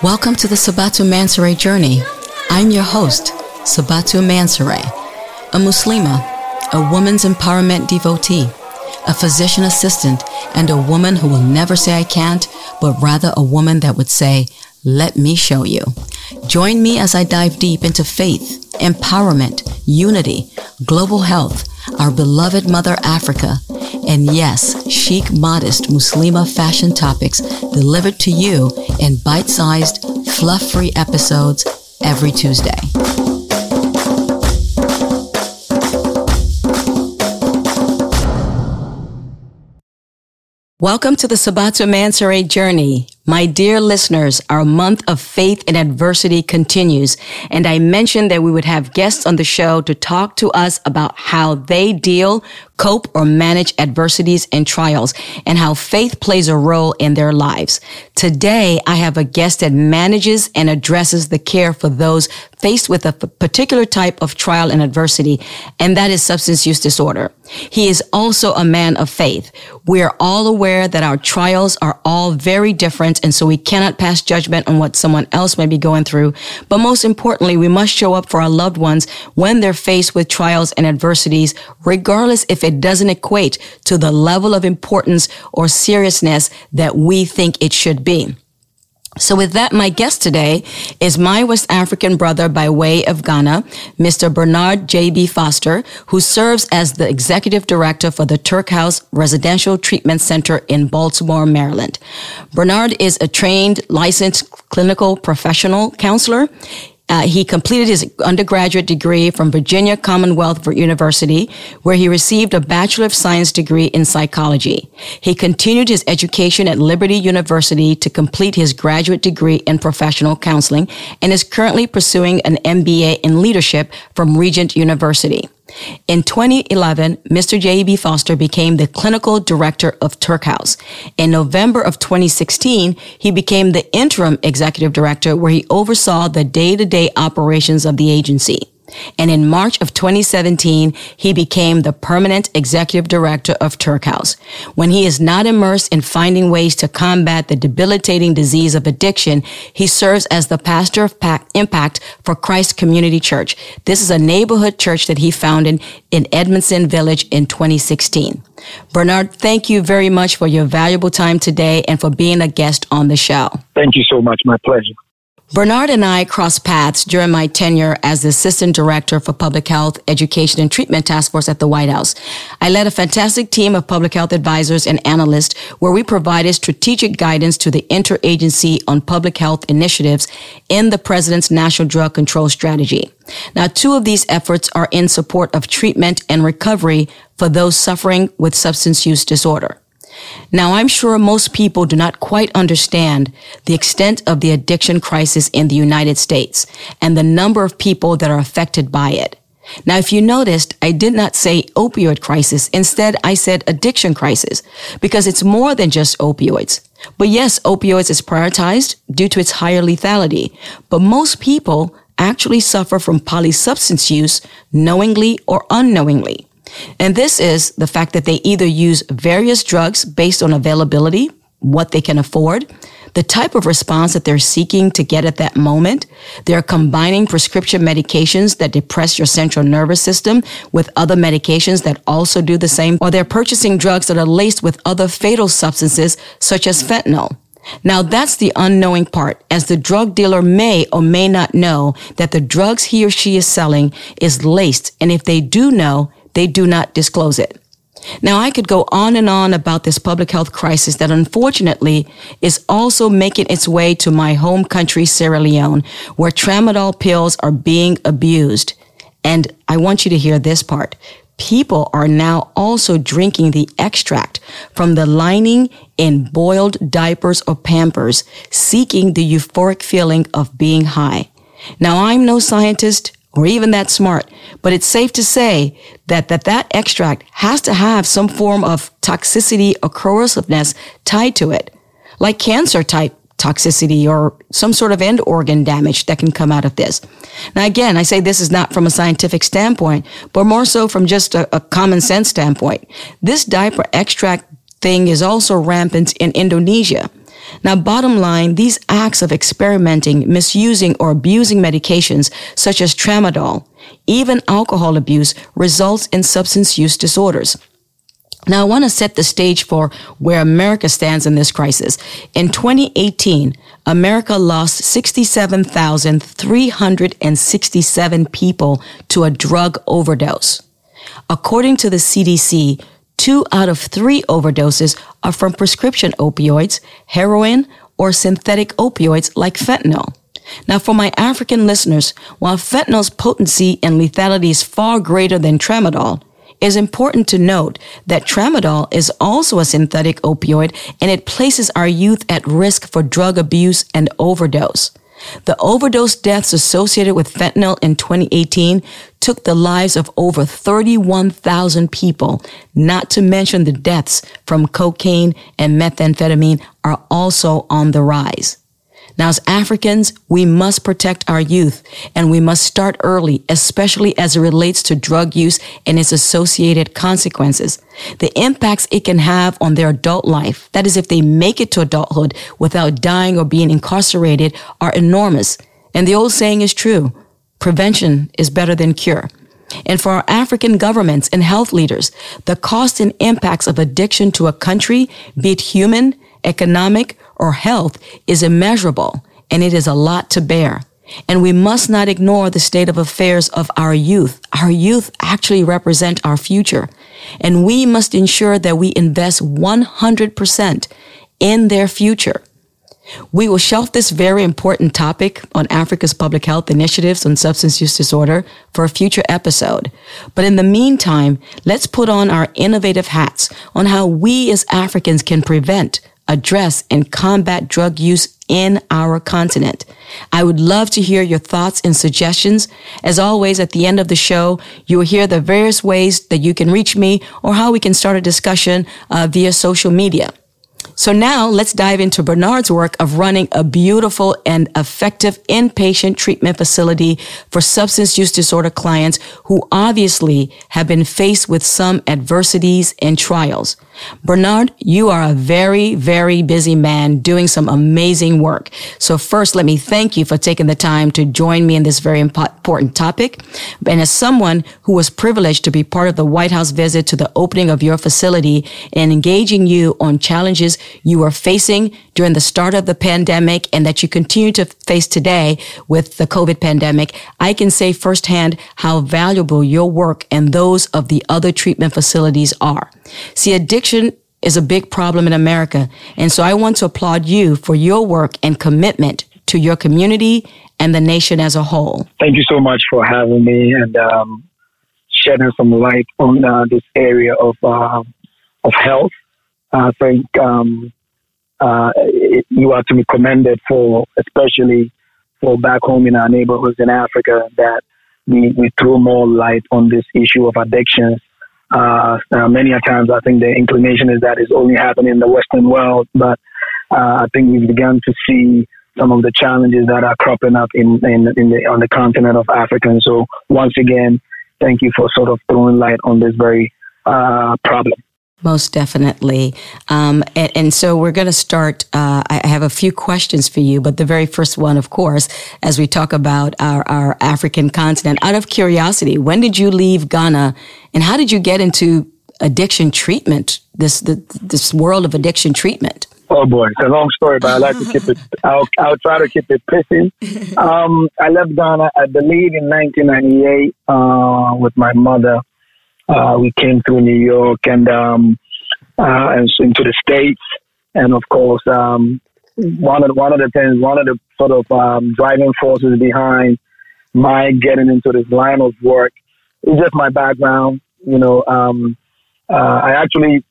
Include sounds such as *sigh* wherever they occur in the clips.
Welcome to the Sabatu Mansaray journey. I'm your host, Sabatu Mansaray, a Muslima, a woman's empowerment devotee, a physician assistant, and a woman who will never say I can't, but rather a woman that would say, let me show you. Join me as I dive deep into faith, empowerment, unity, global health, our beloved Mother Africa, and yes, chic, modest Muslima fashion topics delivered to you in bite-sized, fluff-free episodes every Tuesday. Welcome to the Sabatu Mansaray journey. My dear listeners, our month of faith and adversity continues, and I mentioned that we would have guests on the show to talk to us about how they deal, cope, or manage adversities and trials, and how faith plays a role in their lives. Today, I have a guest that manages and addresses the care for those faced with a particular type of trial and adversity, and that is substance use disorder. He is also a man of faith. We are all aware that our trials are all very different and so we cannot pass judgment on what someone else may be going through. But most importantly, we must show up for our loved ones when they're faced with trials and adversities, regardless if it doesn't equate to the level of importance or seriousness that we think it should be. So with that, my guest today is my West African brother by way of Ghana, Mr. Bernard J.B. Foster, who serves as the executive director for the Tuerk House Residential Treatment Center in Baltimore, Maryland. Bernard is a trained, licensed clinical professional counselor. Uh, he completed his undergraduate degree from Virginia Commonwealth University, where he received a Bachelor of Science degree in psychology. He continued his education at Liberty University to complete his graduate degree in professional counseling and is currently pursuing an MBA in leadership from Regent University. In 2011, Mr. J.B. Foster became the clinical director of Tuerk House. In November of 2016, he became the interim executive director where he oversaw the day-to-day operations of the agency. And in March of 2017, he became the permanent executive director of Tuerk House. When he is not immersed in finding ways to combat the debilitating disease of addiction, he serves as the pastor of impact for Christ Community Church. This is a neighborhood church that he founded in Edmondson Village in 2016. Bernard, thank you very much for your valuable time today and for being a guest on the show. Thank you so much. My pleasure. Bernard and I crossed paths during my tenure as the Assistant Director for Public Health, Education, and Treatment Task Force at the White House. I led a fantastic team of public health advisors and analysts where we provided strategic guidance to the interagency on public health initiatives in the President's National Drug Control Strategy. Now, two of these efforts are in support of treatment and recovery for those suffering with substance use disorder. Now, I'm sure most people do not quite understand the extent of the addiction crisis in the United States and the number of people that are affected by it. Now, if you noticed, I did not say opioid crisis. Instead, I said addiction crisis because it's more than just opioids. But yes, opioids is prioritized due to its higher lethality. But most people actually suffer from polysubstance use knowingly or unknowingly. And this is the fact that they either use various drugs based on availability, what they can afford, the type of response that they're seeking to get at that moment. They're combining prescription medications that depress your central nervous system with other medications that also do the same, or they're purchasing drugs that are laced with other fatal substances such as fentanyl. Now that's the unknowing part, as the drug dealer may or may not know that the drugs he or she is selling is laced, and if they do know, they do not disclose it. Now, I could go on and on about this public health crisis that unfortunately is also making its way to my home country, Sierra Leone, where tramadol pills are being abused. And I want you to hear this part. People are now also drinking the extract from the lining in boiled diapers or pampers, seeking the euphoric feeling of being high. Now, I'm no scientist or even that smart. But it's safe to say that that, that extract has to have some form of toxicity or corrosiveness tied to it, like cancer type toxicity or some sort of end organ damage that can come out of this. Now, again, I say this is not from a scientific standpoint, but more so from just a, a common sense standpoint. This diaper extract thing is also rampant in Indonesia. Now, bottom line, these acts of experimenting, misusing, or abusing medications such as tramadol, even alcohol abuse, results in substance use disorders. Now, I want to set the stage for where America stands in this crisis. In 2018, America lost 67,367 people to a drug overdose. According to the CDC, two out of three overdoses are from prescription opioids, heroin, or synthetic opioids like fentanyl. Now, for my African listeners, while fentanyl's potency and lethality is far greater than tramadol, it is important to note that tramadol is also a synthetic opioid and it places our youth at risk for drug abuse and overdose. The overdose deaths associated with fentanyl in 2018 took the lives of over 31,000 people, not to mention the deaths from cocaine and methamphetamine are also on the rise. Now, as Africans, we must protect our youth and we must start early, especially as it relates to drug use and its associated consequences. The impacts it can have on their adult life, that is, if they make it to adulthood without dying or being incarcerated, are enormous. And the old saying is true prevention is better than cure. And for our African governments and health leaders, the cost and impacts of addiction to a country, be it human, economic, or health is immeasurable and it is a lot to bear. And we must not ignore the state of affairs of our youth. Our youth actually represent our future. And we must ensure that we invest 100% in their future. We will shelf this very important topic on Africa's public health initiatives on substance use disorder for a future episode. But in the meantime, let's put on our innovative hats on how we as Africans can prevent, address and combat drug use in our continent. I would love to hear your thoughts and suggestions. As always, at the end of the show, you will hear the various ways that you can reach me or how we can start a discussion uh, via social media. So now let's dive into Bernard's work of running a beautiful and effective inpatient treatment facility for substance use disorder clients who obviously have been faced with some adversities and trials. Bernard, you are a very, very busy man doing some amazing work. So first, let me thank you for taking the time to join me in this very important topic. And as someone who was privileged to be part of the White House visit to the opening of your facility and engaging you on challenges you were facing during the start of the pandemic and that you continue to face today with the COVID pandemic, I can say firsthand how valuable your work and those of the other treatment facilities are. See, addiction is a big problem in America. And so I want to applaud you for your work and commitment to your community and the nation as a whole. Thank you so much for having me and um, shedding some light on uh, this area of uh, of health. I think um, uh, you are to be commended for, especially for back home in our neighborhoods in Africa, that we, we throw more light on this issue of addictions. Uh, many a times, I think the inclination is that it's only happening in the Western world, but uh, I think we've begun to see some of the challenges that are cropping up in, in, in the, on the continent of Africa. And so, once again, thank you for sort of throwing light on this very uh, problem. Most definitely. Um, and, and, so we're going to start. Uh, I have a few questions for you, but the very first one, of course, as we talk about our, our African continent, out of curiosity, when did you leave Ghana and how did you get into addiction treatment, this, the, this world of addiction treatment? Oh boy, it's a long story, but I like to keep it. *laughs* I'll, I'll try to keep it pissing. *laughs* Um, I left Ghana, I believe, in 1998 uh, with my mother. Uh, we came through New York and um, uh, and into the states, and of course, um, one of the, one of the things, one of the sort of um, driving forces behind my getting into this line of work is just my background. You know, um, uh, I actually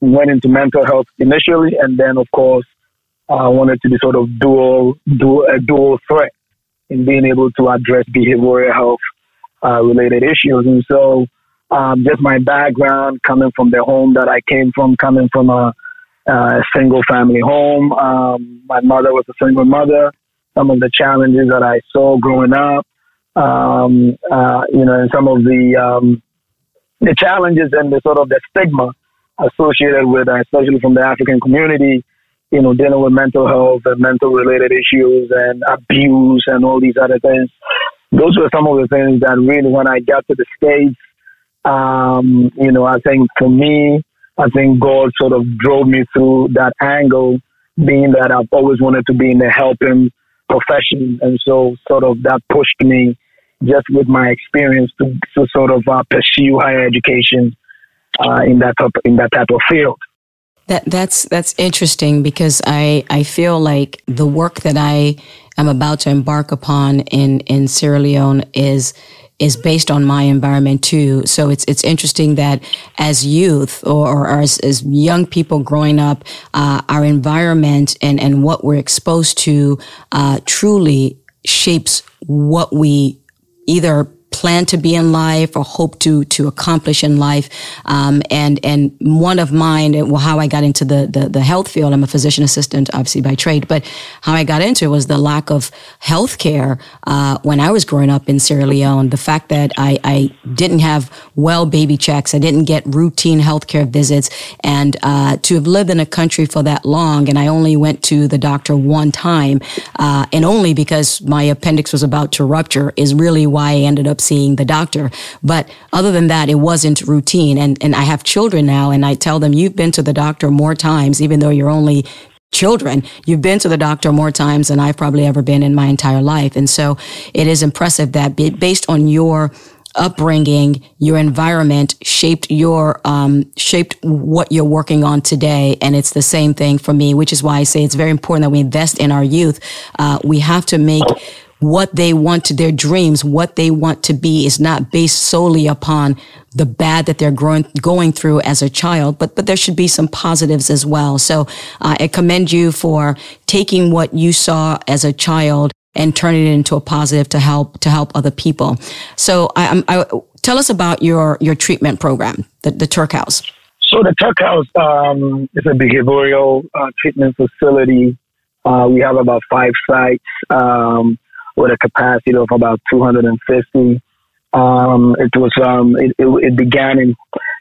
went into mental health initially, and then of course, I wanted to be sort of dual, dual, a dual threat in being able to address behavioral health uh, related issues, and so um, just my background coming from the home that I came from, coming from a, a single family home. Um, my mother was a single mother. Some of the challenges that I saw growing up, um, uh, you know, and some of the um, the challenges and the sort of the stigma associated with, uh, especially from the African community, you know, dealing with mental health and mental related issues and abuse and all these other things. Those were some of the things that really, when I got to the States, um, you know, I think for me, I think God sort of drove me through that angle, being that I've always wanted to be in the helping profession. And so sort of that pushed me just with my experience to, to sort of uh, pursue higher education uh, in that type, in that type of field. That that's that's interesting because I I feel like the work that I am about to embark upon in in Sierra Leone is is based on my environment too. So it's it's interesting that as youth or, or as, as young people growing up, uh, our environment and and what we're exposed to uh, truly shapes what we either plan to be in life or hope to to accomplish in life. Um, and and one of mine, well, how I got into the, the, the health field. I'm a physician assistant, obviously by trade, but how I got into it was the lack of health care uh, when I was growing up in Sierra Leone. The fact that I, I didn't have well baby checks, I didn't get routine health care visits, and uh, to have lived in a country for that long, and I only went to the doctor one time, uh, and only because my appendix was about to rupture, is really why I ended up seeing the doctor. But other than that, it wasn't routine. And, and I have children now and I tell them, you've been to the doctor more times, even though you're only children. You've been to the doctor more times than I've probably ever been in my entire life. And so it is impressive that based on your upbringing, your environment shaped your um, shaped what you're working on today, and it's the same thing for me. Which is why I say it's very important that we invest in our youth. Uh, we have to make what they want to their dreams, what they want to be is not based solely upon the bad that they're growing, going through as a child, but, but there should be some positives as well. So uh, I commend you for taking what you saw as a child and turning it into a positive to help, to help other people. So I, I, tell us about your, your treatment program, the, the Tuerk House. So the Tuerk House um, is a behavioral uh, treatment facility. Uh, we have about five sites. Um, with a capacity of about 250. Um, it was um, it, it, it, began in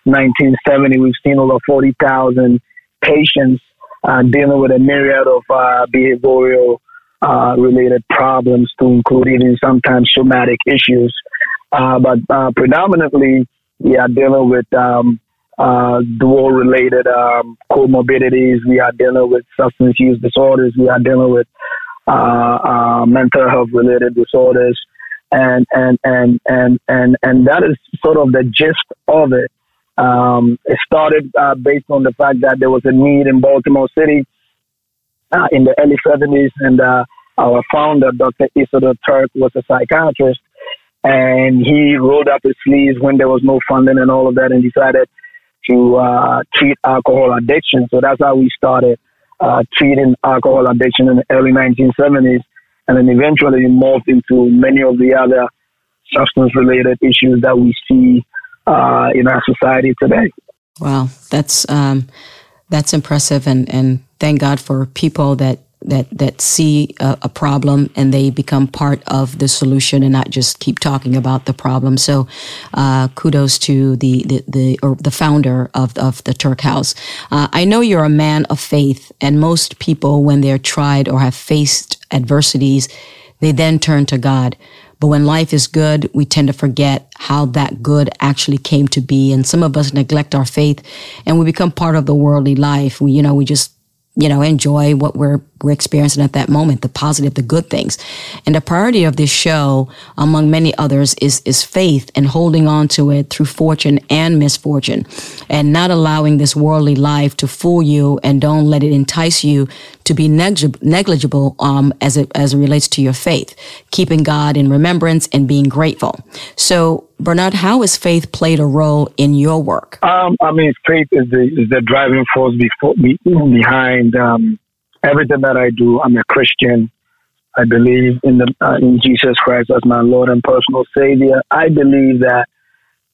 1970. We've seen over 40,000 patients uh, dealing with a myriad of uh, behavioral uh, related problems, to include even sometimes somatic issues. Uh, but uh, predominantly, we are dealing with um, uh, dual related um, comorbidities. We are dealing with substance use disorders. We are dealing with mental health related disorders, and and and and and and that is sort of the gist of it. Um, it started uh, based on the fact that there was a need in Baltimore City uh, in the early 70s, and uh, our founder, Dr. Isidore Tuerk, was a psychiatrist, and he rolled up his sleeves when there was no funding and all of that, and decided to uh, treat alcohol addiction. So that's how we started uh, treating alcohol addiction in the early 1970s, and then eventually morphed into many of the other substance-related issues that we see uh, in our society today. Wow, that's um, that's impressive, and and thank God for people that that that see a, a, problem and they become part of the solution and not just keep talking about the problem. So, uh, kudos to the the the, or the founder of of the Tuerk House. Uh, I know you're a man of faith, and most people, when they're tried or have faced adversities, they then turn to God. But when life is good, we tend to forget how that good actually came to be. And some of us neglect our faith and we become part of the worldly life. We, you know, we just you know, enjoy what we're we're experiencing at that moment, the positive, the good things. And the priority of this show, among many others, is is faith and holding on to it through fortune and misfortune, and not allowing this worldly life to fool you, and don't let it entice you to be negligible um, as it as it relates to your faith, keeping God in remembrance and being grateful. So, Bernard, how has faith played a role in your work? Um, I mean, faith is the is the driving force before, behind um, everything that I do. I'm a Christian. I believe in the uh, in Jesus Christ as my Lord and personal Savior. I believe that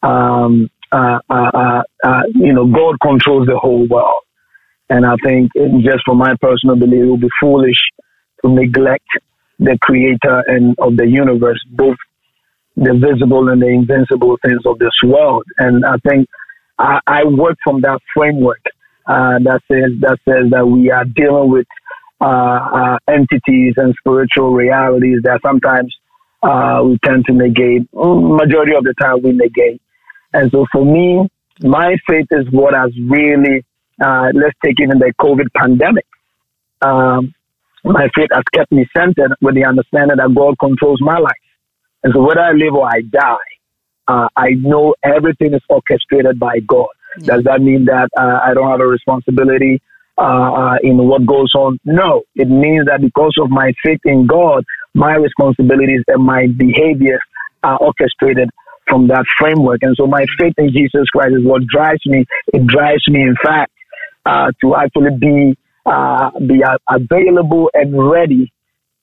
um, uh, uh, uh, uh you know God controls the whole world, and I think just for my personal belief, it would be foolish to neglect the Creator and of the universe, both the visible and the invincible things of this world. And I think I, I work from that framework uh, that says that says that we are dealing with uh, uh, entities and spiritual realities that sometimes uh, we tend to negate. Majority of the time, we negate. And so, for me, my faith is what has really uh, let's take even the COVID pandemic. Um, my faith has kept me centered with the understanding that God controls my life. And so whether I live or I die, uh, I know everything is orchestrated by God. Mm-hmm. Does that mean that uh, I don't have a responsibility uh, in what goes on? No. It means that because of my faith in God, my responsibilities and my behaviors are orchestrated from that framework. And so my faith in Jesus Christ is what drives me. It drives me, in fact, uh, to actually be uh, be available and ready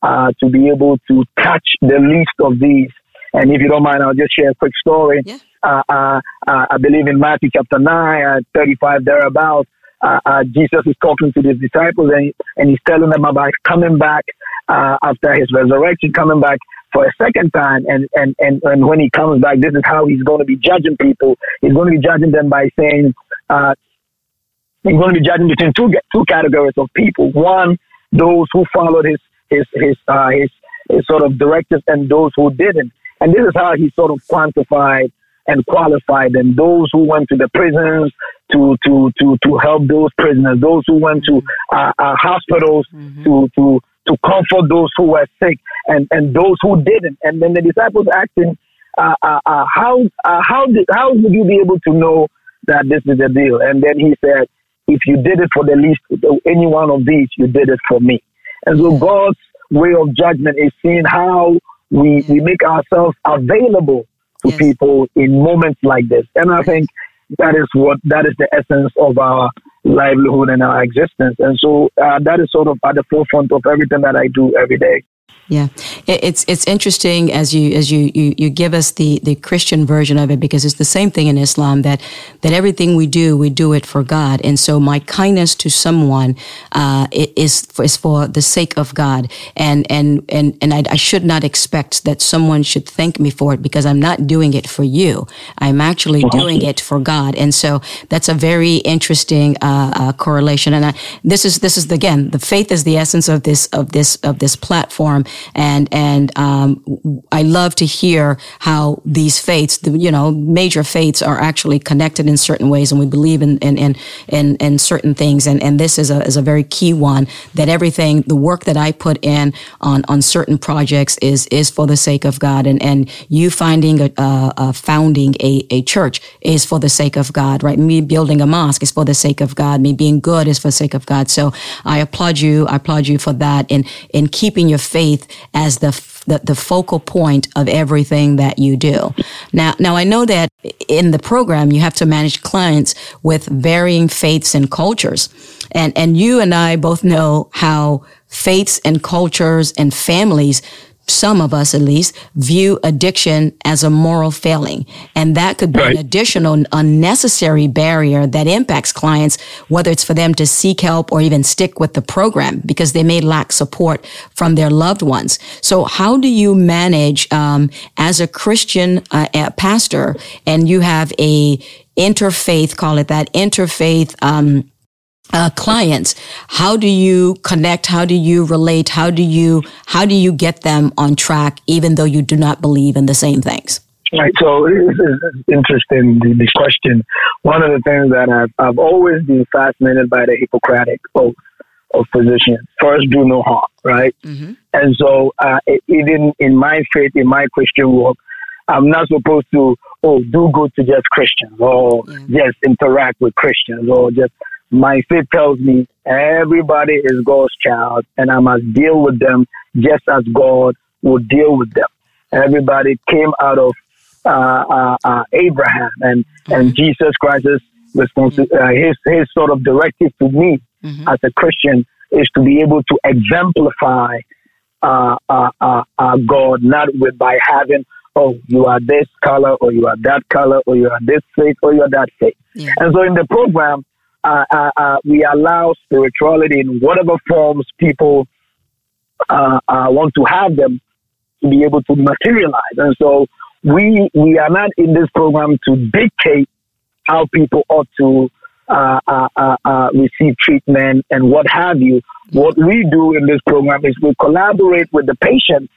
uh, to be able to touch the least of these. And if you don't mind, I'll just share a quick story. Yeah. Uh, uh, uh, I believe in Matthew chapter 9, 35 thereabouts. Jesus is talking to his disciples and, and he's telling them about coming back after his resurrection, coming back for a second time. And, and, and, and when he comes back, this is how he's going to be judging people. He's going to be judging them by saying, uh, he's going to be judging between two, two categories of people. One, those who followed his, his, his, uh, his, his sort of directives and those who didn't. And this is how he sort of quantified and qualified them. Those who went to the prisons to to to to help those prisoners. Those who went to uh, uh, hospitals mm-hmm. to to to comfort those who were sick, and and those who didn't. And then the disciples asked him, uh, uh, uh "How uh, how did how would you be able to know that this is the deal?" And then he said, "If you did it for the least, any one of these, you did it for me." And so God's way of judgment is seeing how we, we make ourselves available to yes. people in moments like this. And I think that is what that is the essence of our livelihood and our existence. And so uh, that is sort of at the forefront of everything that I do every day. Yeah, it's it's interesting as you as you, you you give us the the Christian version of it because it's the same thing in Islam that that everything we do we do it for God, and so my kindness to someone uh, is for, is for the sake of God, and and and and I, I, should not expect that someone should thank me for it because I'm not doing it for you. I'm actually doing it for God, and so that's a very interesting uh, uh, correlation. And I, this is this is again the faith is the essence of this of this of this platform and and um, I love to hear how these faiths, the, you know, major faiths are actually connected in certain ways, and we believe in in in in, in certain things, and and this is a is a very key one that everything, the work that I put in on on certain projects is is for the sake of God, and and you finding a, a, a founding a a church is for the sake of God, right? Me building a mosque is for the sake of God. Me being good is for the sake of God. So I applaud you. I applaud you for that in in keeping your faith as the, the, the focal point of everything that you do. Now, now I know that in the program you have to manage clients with varying faiths and cultures, and and you and I both know how faiths and cultures and families some of us at least view addiction as a moral failing. And that could be right. an additional unnecessary barrier that impacts clients, whether it's for them to seek help or even stick with the program because they may lack support from their loved ones. So how do you manage, um, as a Christian uh, pastor and you have a interfaith, call it that, interfaith, um, uh, clients how do you connect? How do you relate? How do you how do you get them on track even though you do not believe in the same things? Right. So this is interesting the, the question. One of the things that I've, I've always been fascinated by the hippocratic oath of physicians first do no harm right? Mm-hmm. and so uh, even in my faith in my christian walk i'm not supposed to oh do good to just christians or yeah. just interact with christians or just my faith tells me everybody is God's child and I must deal with them just as God will deal with them. Everybody came out of uh, uh, uh, Abraham and, and mm-hmm. Jesus Christ's responsibility, uh, his, his sort of directive to me mm-hmm. as a Christian is to be able to exemplify uh, uh, God, not with by having oh, you are this color, or you are that color, or you are this faith, or you are that faith. Yeah. And so in the program, uh, uh, uh, we allow spirituality in whatever forms people uh, uh, want to have them to be able to materialize. And so we we are not in this program to dictate how people ought to uh, uh, uh, uh, receive treatment and what have you. What we do in this program is we collaborate with the patient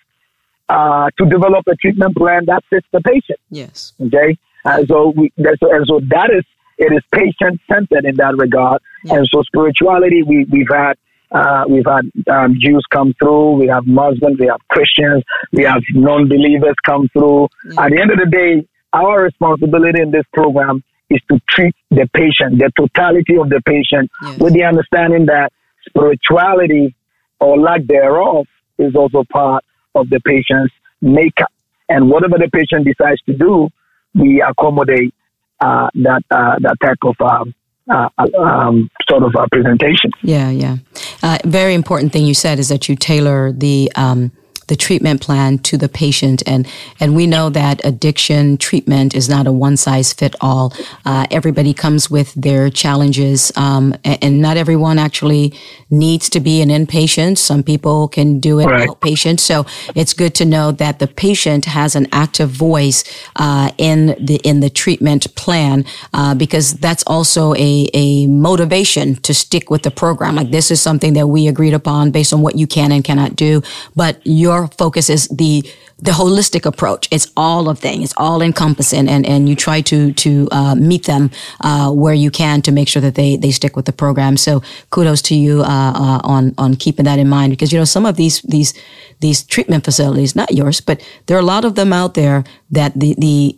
uh, to develop a treatment plan that fits the patient. Yes. Okay. And so we, and so that is it is patient centered in that regard. Yeah. And so spirituality, we we've had. Uh, we've had um, Jews come through. We have Muslims. We have Christians. We have non-believers come through. Yeah. At the end of the day, our responsibility in this program is to treat the patient, the totality of the patient, yes. with the understanding that spirituality or lack thereof is also part of the patient's makeup. And whatever the patient decides to do, we accommodate uh, that uh, that type of um, uh, um, sort of presentation. Yeah, yeah. Uh, very important thing you said is that you tailor the um, the treatment plan to the patient. And, and we know that addiction treatment is not a one size fit all. Uh, everybody comes with their challenges, um, and, and, not everyone actually needs to be an inpatient. Some people can do it right. outpatient. So it's good to know that the patient has an active voice uh, in the in the treatment plan uh, because that's also a, a motivation to stick with the program. Like this is something that we agreed upon based on what you can and cannot do, but your focus is the the holistic approach. It's all of things. It's all encompassing, and, and you try to to uh, meet them uh, where you can to make sure that they they stick with the program. So kudos to you uh, uh on on keeping that in mind because you know some of these these these treatment facilities, not yours, but there are a lot of them out there that the the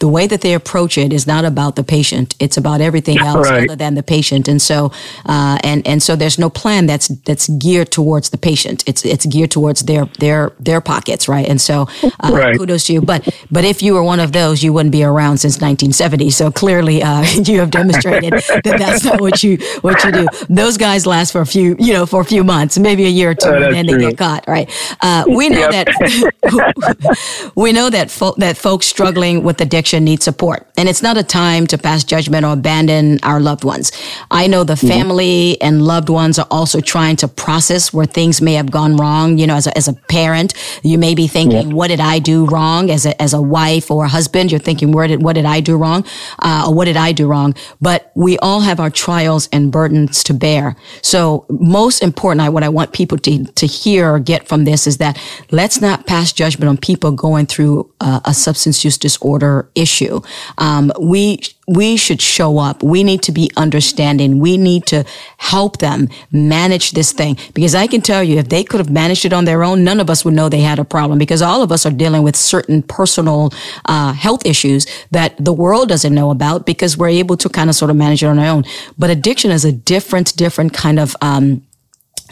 the way that they approach it is not about the patient; it's about everything else right. other than the patient. And so, uh, and and so, there's no plan that's that's geared towards the patient. It's it's geared towards their their their pockets, right? And so, uh, right. kudos to you. But but if you were one of those, you wouldn't be around since 1970. So clearly, uh, *laughs* you have demonstrated that that's not what you what you do. Those guys last for a few, you know, for a few months, maybe a year or two, and then true. they get caught, right? Uh, we know yep. that *laughs* we know that fo- that folks struggling with addiction addiction need support. And it's not a time to pass judgment or abandon our loved ones. I know the mm-hmm. family mm-hmm. and loved ones are also trying to process where things may have gone wrong. You know, as a, as a parent, you may be thinking, what did I do wrong? As a, as a wife or a husband, you're thinking, where did, what did I do wrong? Uh, or what did I do wrong? But we all have our trials and burdens to bear. So most important, I, what I want people to, to hear or get from this is that let's not pass judgment on people going through uh, a substance use disorder issue. Um, we we should show up. We need to be understanding. We need to help them manage this thing because I can tell you if they could have managed it on their own, none of us would know they had a problem because all of us are dealing with certain personal uh, health issues that the world doesn't know about because we're able to kind of sort of manage it on our own. But addiction is a different, different kind of um,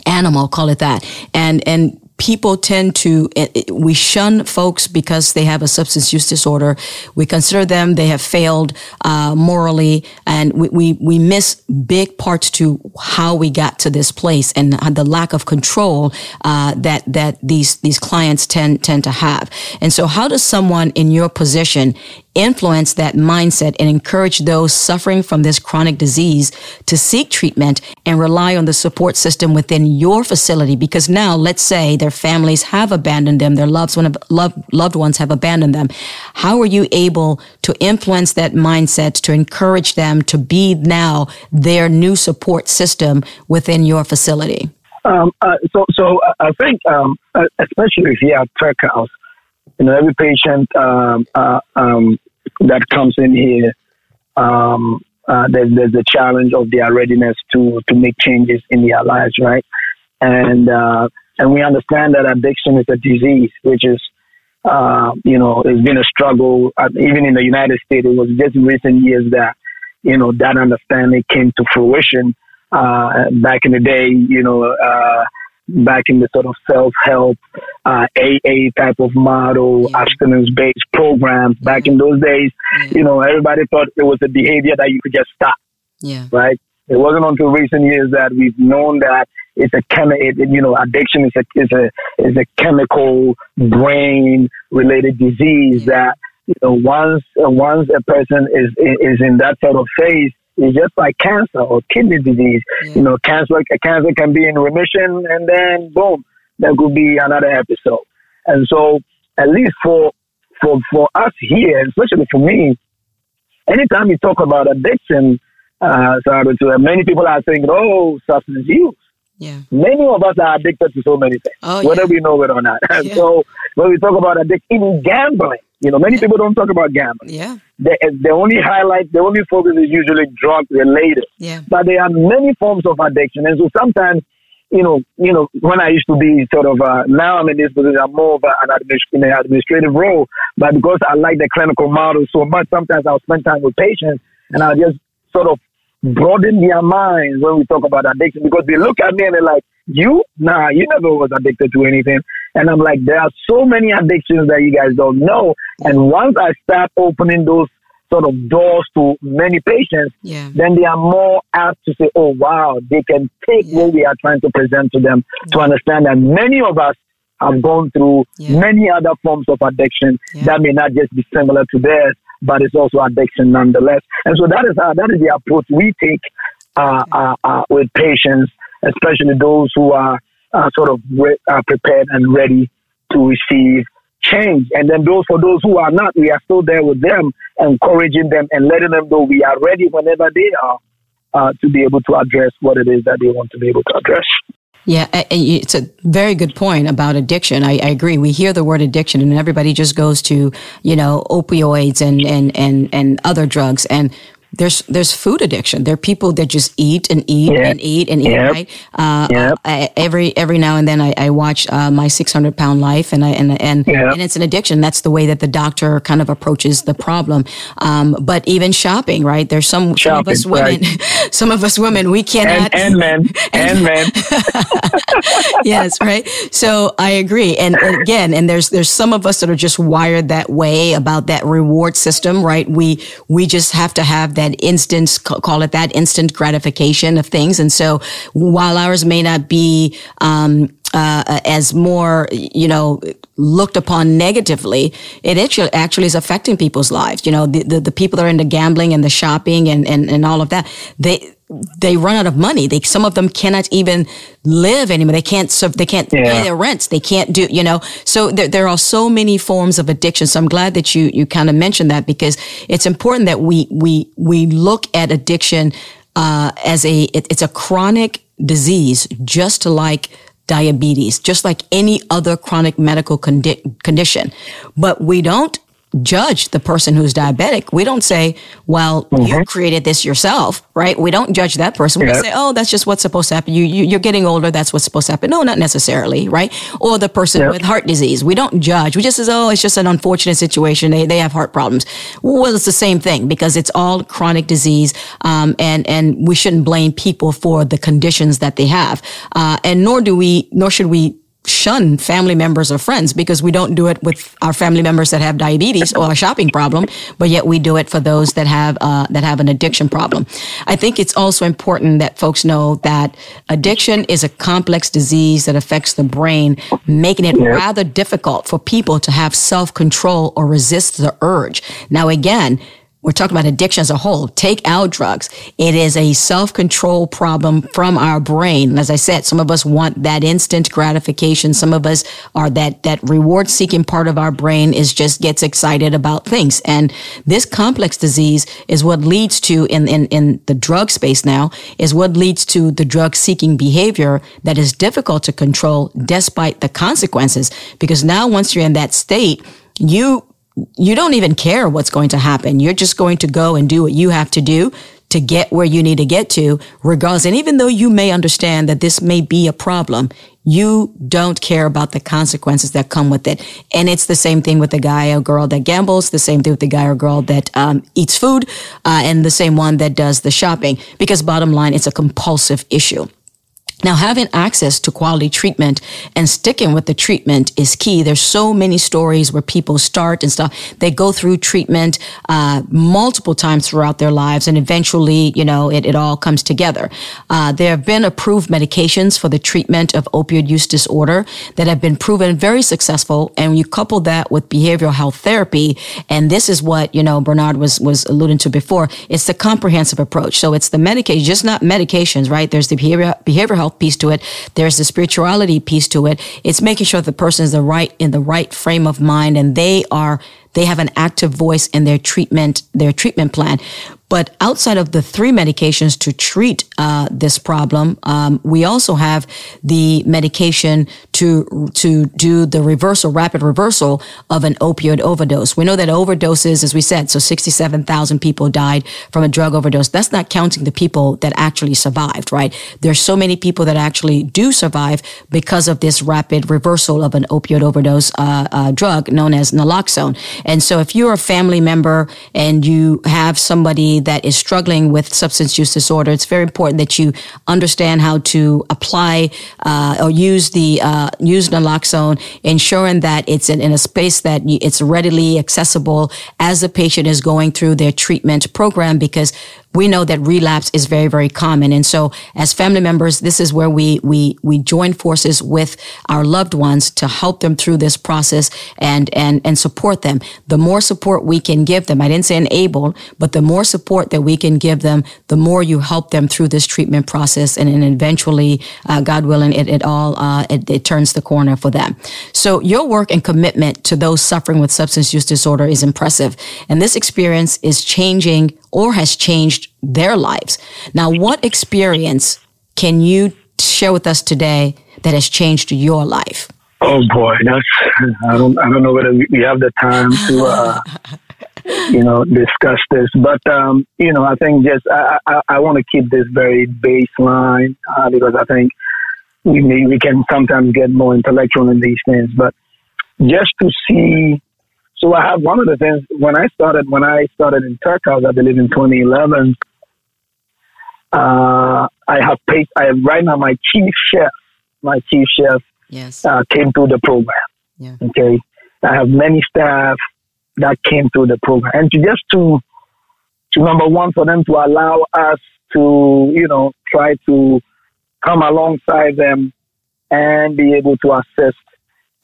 animal, call it that. And and people tend to eh, eh, we shun folks because they have a substance use disorder we consider them they have failed uh, morally and we, we, we miss big parts to how we got to this place and the lack of control uh, that that these these clients tend tend to have and so how does someone in your position influence that mindset and encourage those suffering from this chronic disease to seek treatment and rely on the support system within your facility. Because now, let's say their families have abandoned them, their loved, one, loved, loved ones have abandoned them. How are you able to influence that mindset to encourage them to be now their new support system within your facility? Um, uh, so, so I think, um, uh, especially here at Tuerk House, you know, every patient um, uh, um, that comes in here, um, uh, there's, there's a challenge of their readiness to, to make changes in their lives, right? And, uh, and we understand that addiction is a disease, which is, uh, you know, it's been a struggle. Uh, even in the United States, it was just recent years that, you know, that understanding came to fruition. Uh, back in the day, you know, uh, back in the sort of self-help uh, AA type of model, yeah. abstinence-based programs. Back in those days, yeah. you know, everybody thought it was a behavior that you could just stop. Yeah. Right. It wasn't until recent years that we've known that it's a chemi- it, you know, addiction is a is a is a chemical brain related disease that you know once once a person is is in that sort of phase it's just like cancer or kidney disease. Yeah. You know, cancer cancer can be in remission and then boom, there could be another episode. And so at least for for for us here, especially for me, anytime you talk about addiction, Uh, so to, many people are saying, oh, substance use. Yeah. Many of us are addicted to so many things, oh, whether yeah. we know it or not. *laughs* Yeah. so when we talk about addiction, even gambling, you know, many Yeah. people don't talk about gambling. Yeah. The, the only highlight, the only focus is usually drug related. Yeah. But there are many forms of addiction, and so sometimes, you know, you know, when I used to be sort of, uh, now I'm in this position, I'm more of an administ- in an administrative role, but because I like the clinical model so much, sometimes I'll spend time with patients, and I'll just sort of broaden their minds when we talk about addiction because they look at me and they're like, you? Nah, you never was addicted to anything. And I'm like, there are so many addictions that you guys don't know. And once I start opening those sort of doors to many patients, Yeah. then they are more apt to say, oh, wow, they can take Yeah. what we are trying to present to them to understand that many of us have gone through Yeah. many other forms of addiction Yeah. that may not just be similar to theirs, but it's also addiction nonetheless. And so that is how, that is the approach we take uh, uh, uh, with patients, especially those who are uh, sort of re- uh, prepared and ready to receive change. And then those for those who are not, we are still there with them, encouraging them and letting them know we are ready whenever they are to be able to address what it is that they want to be able to address. Yeah, it's a very good point about addiction. I, I agree. We hear the word addiction, and everybody just goes to you know opioids and and and and other drugs. And there's there's food addiction. There are people that just eat and eat Yeah. and eat and eat. Yep. Right? Uh, Yep. I, every every now and then I, I watch uh, my 600 pound life, and I and and, Yep. and it's an addiction. That's the way that the doctor kind of approaches the problem. Um, but even shopping, right? There's some, some of us women, *laughs* some of us women, we cannot And, and men, *laughs* and men. *laughs* yes, right. So I agree. And, and again, and there's there's some of us that are just wired that way about that reward system, right? We we just have to have that instant call it that instant gratification of things. And so while ours may not be um uh, as more, you know, looked upon negatively, it actually actually is affecting people's lives. You know, the, the, the people that are into gambling and the shopping and, and, and all of that, they, they run out of money. They, some of them cannot even live anymore. They can't, serve, they can't pay their rents. They can't do, you know, so there, there are so many forms of addiction. So I'm glad that you, you kind of mentioned that because it's important that we, we, we look at addiction, uh, as a, it, it's a chronic disease, just like diabetes, just like any other chronic medical condi- condition. But we don't judge the person who's diabetic. We don't say, well, you created this yourself, right? We don't judge that person. We Yeah. say, oh, that's just what's supposed to happen. You, you, you're getting older. That's what's supposed to happen. No, not necessarily, right? Or the person Yeah. with heart disease. We don't judge. We just say, oh, it's just an unfortunate situation. They, they have heart problems. Well, it's the same thing because it's all chronic disease. Um, and, and we shouldn't blame people for the conditions that they have. Uh, and nor do we, nor should we shun family members or friends because we don't do it with our family members that have diabetes or a shopping problem, but yet we do it for those that have uh, that have an addiction problem. I think it's also important that folks know that addiction is a complex disease that affects the brain, making it Yeah. rather difficult for people to have self control or resist the urge. Now, again. We're talking about addiction as a whole. Take out drugs. It is a self-control problem from our brain. As I said, some of us want that instant gratification. Some of us are that, that reward seeking part of our brain is just gets excited about things. And this complex disease is what leads to in, in, in the drug space now is what leads to the drug seeking behavior that is difficult to control despite the consequences. Because now once you're in that state, you you don't even care what's going to happen. You're just going to go and do what you have to do to get where you need to get to, regardless. And even though you may understand that this may be a problem, you don't care about the consequences that come with it. And it's the same thing with the guy or girl that gambles, the same thing with the guy or girl that um, eats food, uh, and the same one that does the shopping. Because bottom line, it's a compulsive issue. Now, having access to quality treatment and sticking with the treatment is key. There's so many stories where people start and stuff. They go through treatment uh, multiple times throughout their lives, and eventually, you know, it, it all comes together. Uh, there have been approved medications for the treatment of opioid use disorder that have been proven very successful. And you couple that with behavioral health therapy, and this is what you know Bernard was was alluding to before. It's the comprehensive approach. So it's the medication, just not medications, right? There's the behavior behavioral health piece to it. There's the spirituality piece to it. It's making sure the person is the right in the right frame of mind and they are they have an active voice in their treatment their treatment plan. But outside of the three medications to treat uh, this problem, um, we also have the medication to to do the reversal, rapid reversal of an opioid overdose. We know that overdoses, as we said, so sixty-seven thousand people died from a drug overdose. That's not counting the people that actually survived, right? There's so many people that actually do survive because of this rapid reversal of an opioid overdose uh, uh, drug known as naloxone. And so, if you're a family member and you have somebody that is struggling with substance use disorder, it's very important that you understand how to apply uh, or use the uh, use naloxone, ensuring that it's in, in a space that it's readily accessible as the patient is going through their treatment program because we know that relapse is very, very common. And so as family members, this is where we, we, we join forces with our loved ones to help them through this process and, and, and support them. The more support we can give them, I didn't say enable, but the more support that we can give them, the more you help them through this treatment process. And, and eventually, uh, God willing, it, it all, uh, it, it turns the corner for them. So your work and commitment to those suffering with substance use disorder is impressive. And this experience is changing or has changed their lives. Now, what experience can you share with us today that has changed your life? Oh boy, that's I don't I don't know whether we have the time to uh, *laughs* you know discuss this, but um, you know I think just I I, I want to keep this very baseline uh, because I think we may, we can sometimes get more intellectual in these things, but just to see so I have one of the things when I started when I started in Tech I believe in 2011. Uh, I have paid. I have right now my chief chef, my chief chef, yes, uh, came through the program. Yeah. Okay, I have many staff that came through the program, and to just to to number one for them to allow us to you know try to come alongside them and be able to assist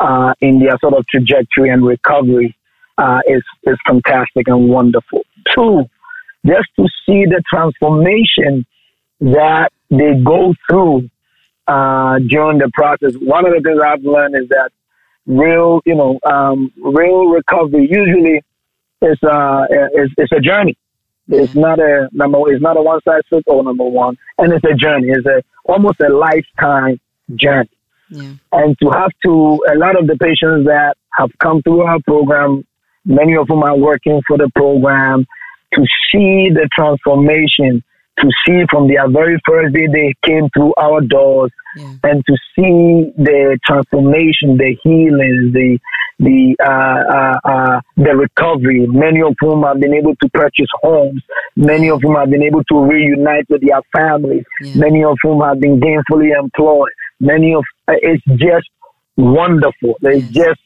uh, in their sort of trajectory and recovery uh, is is fantastic and wonderful. Two, just to see the transformation that they go through uh, during the process. One of the things I've learned is that real, you know, um, real recovery usually is uh, is, is a journey. It's not a number. It's not a one size fits all. Number one, and it's a journey. It's a almost a lifetime journey. Yeah. And to have to a lot of the patients that have come through our program Many of them are working for the program to see the transformation, to see from their very first day they came through our doors yeah. and to see the transformation, the healing, the the uh, uh, uh, the recovery. Many of whom have been able to purchase homes. Many of whom have been able to reunite with their families. Yeah. Many of whom have been gainfully employed. Many of uh, it's just wonderful. It's just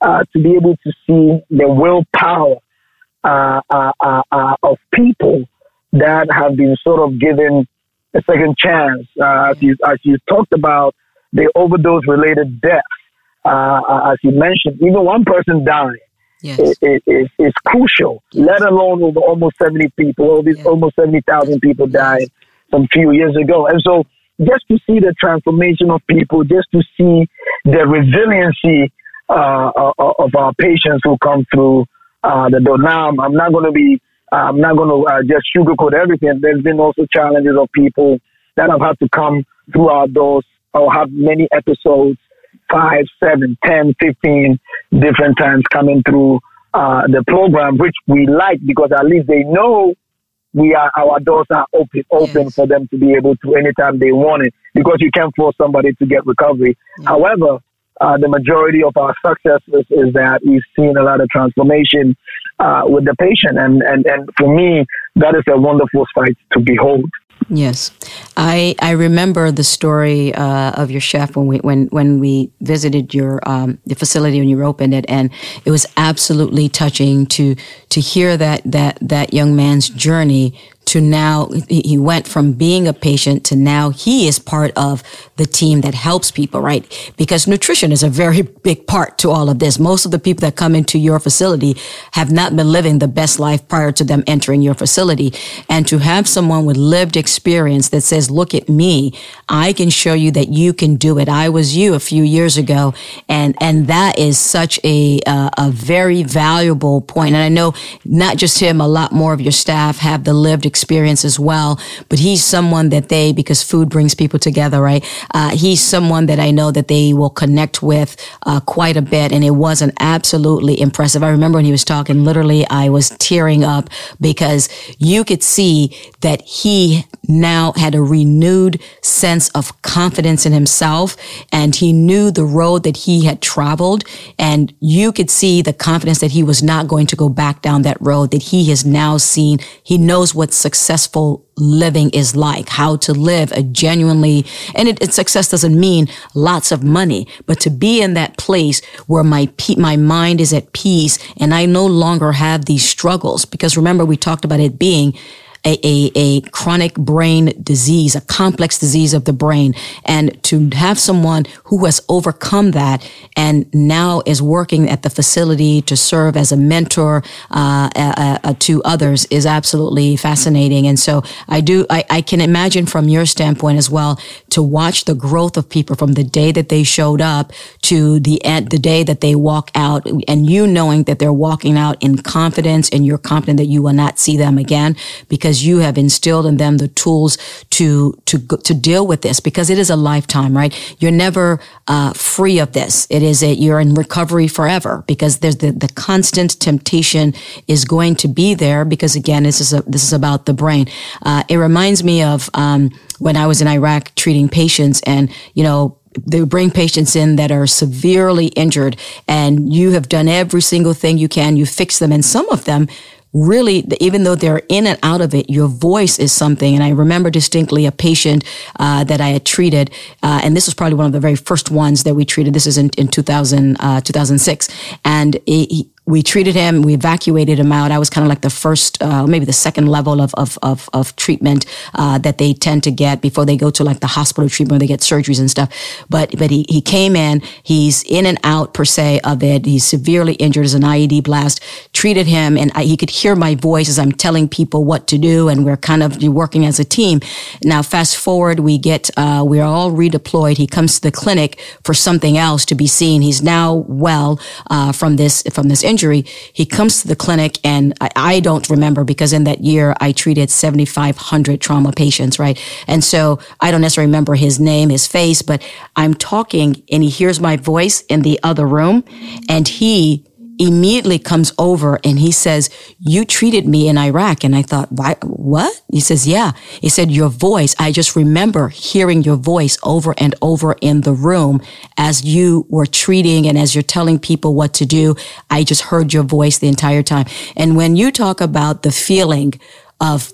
uh, to be able to see the willpower uh, uh, uh, uh of people that have been sort of given a second chance. Uh, as, you, as you talked about the overdose related deaths, as you mentioned, even one person dying. Yes. Is, is, is crucial, yes. let alone over almost 70 people, over yes. almost 70,000 people died some few years ago. And so just to see the transformation of people, just to see the resiliency uh, uh, of our patients who come through uh, the door. Now, I'm not going to be, I'm not going to uh, just sugarcoat everything. There's been also challenges of people that have had to come through our doors or have many episodes, five, seven, ten, fifteen different times coming through uh, the program, which we like because at least they know we are our doors are open open yes. for them to be able to anytime they want it because you can't force somebody to get recovery. However, uh, the majority of our successes is that we've seen a lot of transformation uh, with the patient. And, and, and for me, that is a wonderful sight to behold. Yes, I I remember the story uh, of your chef when we when when we visited your um, the facility when you opened it, and it was absolutely touching to to hear that that that young man's journey to now he went from being a patient to now he is part of the team that helps people, right? Because nutrition is a very big part to all of this. Most of the people that come into your facility have not been living the best life prior to them entering your facility. And to have someone with lived experience that says, look at me, I can show you that you can do it. I was you a few years ago. And, and that is such a, uh, a very valuable point. And I know not just him, a lot more of your staff have the lived experience as well, but he's someone that they, because food brings people together, right? Uh, he's someone that I know that they will connect with uh, quite a bit, and it was an absolutely impressive. I remember when he was talking, literally, I was tearing up because you could see that he now had a renewed sense of confidence in himself, and he knew the road that he had traveled, and you could see the confidence that he was not going to go back down that road. That he has now seen. He knows what successful living is like, how to live a genuinely, and it, it, success doesn't mean lots of money, but to be in that place where my, my mind is at peace and I no longer have these struggles. Because remember, we talked about it being a, a, a chronic brain disease, a complex disease of the brain. And to have someone who has overcome that and now is working at the facility to serve as a mentor uh, uh, uh, to others is absolutely fascinating. And so I do, I, I can imagine from your standpoint as well to watch the growth of people from the day that they showed up to the end, the day that they walk out and you knowing that they're walking out in confidence and you're confident that you will not see them again because because you have instilled in them the tools to to to deal with this because it is a lifetime, right? You're never uh, free of this. It is a you're in recovery forever because there's the the constant temptation is going to be there because again, this is a, this is about the brain. Uh, it reminds me of um, when I was in Iraq treating patients, and you know they bring patients in that are severely injured and you have done every single thing you can. You fix them. And some of them really, even though they're in and out of it, your voice is something. And I remember distinctly a patient uh, that I had treated, uh, and this was probably one of the very first ones that we treated. This is in, in 2000, uh, 2006. And we treated him, we evacuated him out. I was kind of like the first, uh, maybe the second level of of of, of treatment uh, that they tend to get before they go to like the hospital treatment where they get surgeries and stuff. But but he he came in, he's in and out per se of it. He's severely injured as an IED blast. Treated him, and I, he could hear my voice as I'm telling people what to do, and we're kind of working as a team. Now fast forward, we get uh, we're all redeployed. He comes to the clinic for something else to be seen. He's now well uh, from this from this injury injury, he comes to the clinic and I, I don't remember because in that year I treated 7,500 trauma patients, right? And so I don't necessarily remember his name, his face, but I'm talking and he hears my voice in the other room and he immediately comes over and he says, you treated me in Iraq. And I thought, why, what? He says, yeah. He said, your voice. I just remember hearing your voice over and over in the room as you were treating and as you're telling people what to do. I just heard your voice the entire time. And when you talk about the feeling of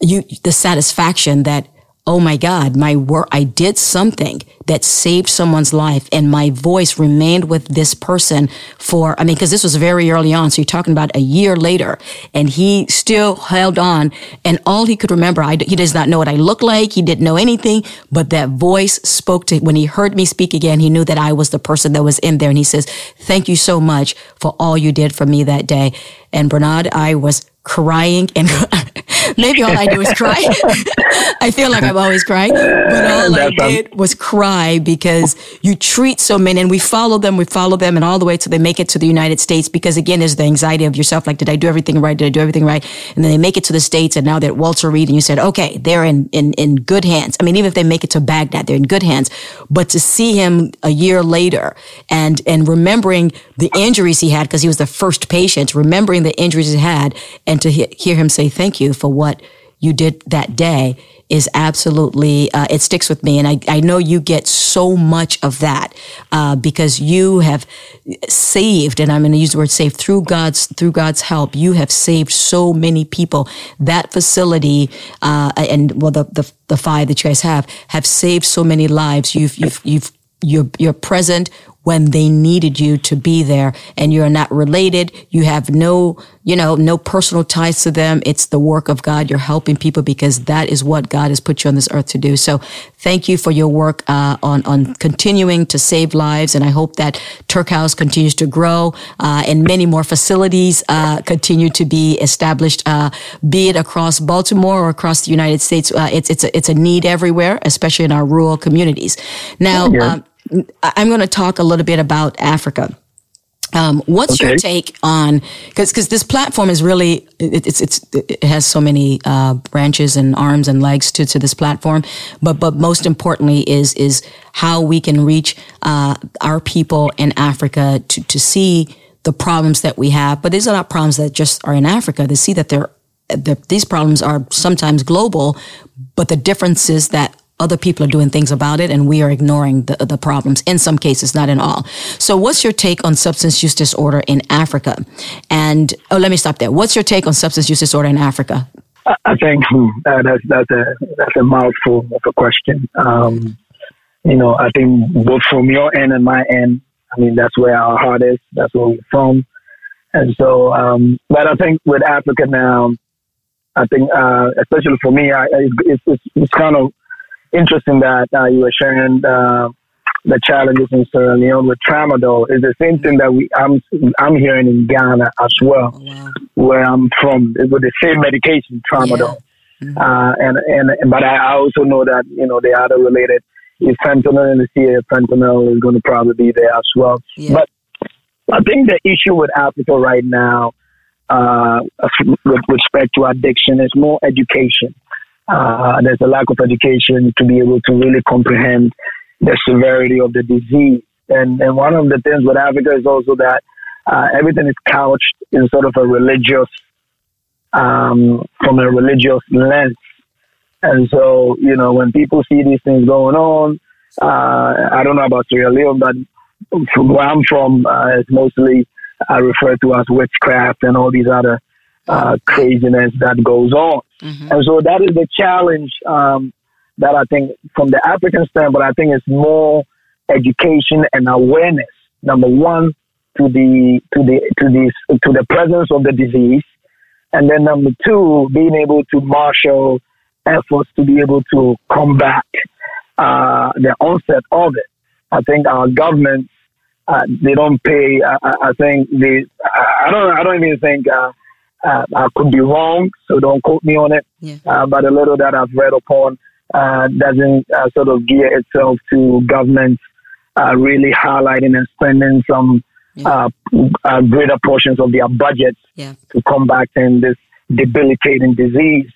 you, the satisfaction that oh my God, my work, I did something that saved someone's life and my voice remained with this person for, I mean, cause this was very early on. So you're talking about a year later and he still held on and all he could remember, I, he does not know what I look like. He didn't know anything, but that voice spoke to, when he heard me speak again, he knew that I was the person that was in there. And he says, thank you so much for all you did for me that day. And Bernard, I was crying and *laughs* maybe all I do is cry. *laughs* I feel like I'm always crying, but all I did was cry because you treat so many and we follow them, we follow them and all the way till they make it to the United States because again, there's the anxiety of yourself. Like, did I do everything right? Did I do everything right? And then they make it to the States and now they're at Walter Reed and you said, okay, they're in, in, in good hands. I mean, even if they make it to Baghdad, they're in good hands, but to see him a year later and, and remembering the injuries he had because he was the first patient, remembering the injuries he had and and to he- hear him say thank you for what you did that day is absolutely uh, it sticks with me. And I, I know you get so much of that uh, because you have saved and i'm going to use the word saved through god's through god's help you have saved so many people. That facility uh, and well the, the the five that you guys have have saved so many lives. You've you've you've you're, you're present when they needed you to be there and you're not related. You have no, you know, no personal ties to them. It's the work of God. You're helping people because that is what God has put you on this earth to do. So thank you for your work uh, on, on continuing to save lives. And I hope that Tuerk House continues to grow uh, and many more facilities uh, continue to be established, uh, be it across Baltimore or across the United States. Uh, it's, it's, a, it's a need everywhere, especially in our rural communities. Now, um, I'm going to talk a little bit about Africa. Um, what's okay. your take on because because this platform is really it, it's it's it has so many uh, branches and arms and legs to, to this platform, but but most importantly is is how we can reach uh, our people in Africa to to see the problems that we have. But these are not problems that just are in Africa. They see that they're that these problems are sometimes global, but the difference is that other people are doing things about it and we are ignoring the, the problems in some cases, not in all. So what's your take on substance use disorder in Africa? And, oh, let me stop there. What's your take on substance use disorder in Africa? I think hmm, uh, that's, that's, a, that's a mouthful of a question. Um, you know, I think both from your end and my end, I mean, that's where our heart is. That's where we're from. And so, um, but I think with Africa now, I think, uh, especially for me, I, it's, it's, it's kind of interesting that uh, you were sharing uh, the challenges in Sierra Leone with tramadol. Is the same thing that we I'm I'm hearing in Ghana as well, oh, wow. where I'm from, with the same medication, tramadol. Yeah. Mm-hmm. Uh, and, and but I also know that you know the other related is fentanyl and the CA fentanyl is going to probably be there as well. Yeah. But I think the issue with Africa right now, uh, with respect to addiction, is more education. Uh, there's a lack of education to be able to really comprehend the severity of the disease. And, and one of the things with Africa is also that uh, everything is couched in sort of a religious, um, from a religious lens. And so, you know, when people see these things going on, uh, I don't know about Sierra Leone, but from where I'm from, uh, it's mostly uh, referred to as witchcraft and all these other uh, craziness that goes on. Mm-hmm. And so that is the challenge um, that I think from the African standpoint, I think it's more education and awareness. Number one, to the to the to the to the presence of the disease, and then number two, being able to marshal efforts to be able to combat uh, the onset of it. I think our governments uh, they don't pay. I, I think they. I don't. I don't even think uh, uh, I could be wrong, so don't quote me on it. Yeah. Uh, but a little that I've read upon uh, doesn't uh, sort of gear itself to governments uh, really highlighting and spending some yeah. Uh, greater portions of their budgets yeah. to combating this debilitating disease.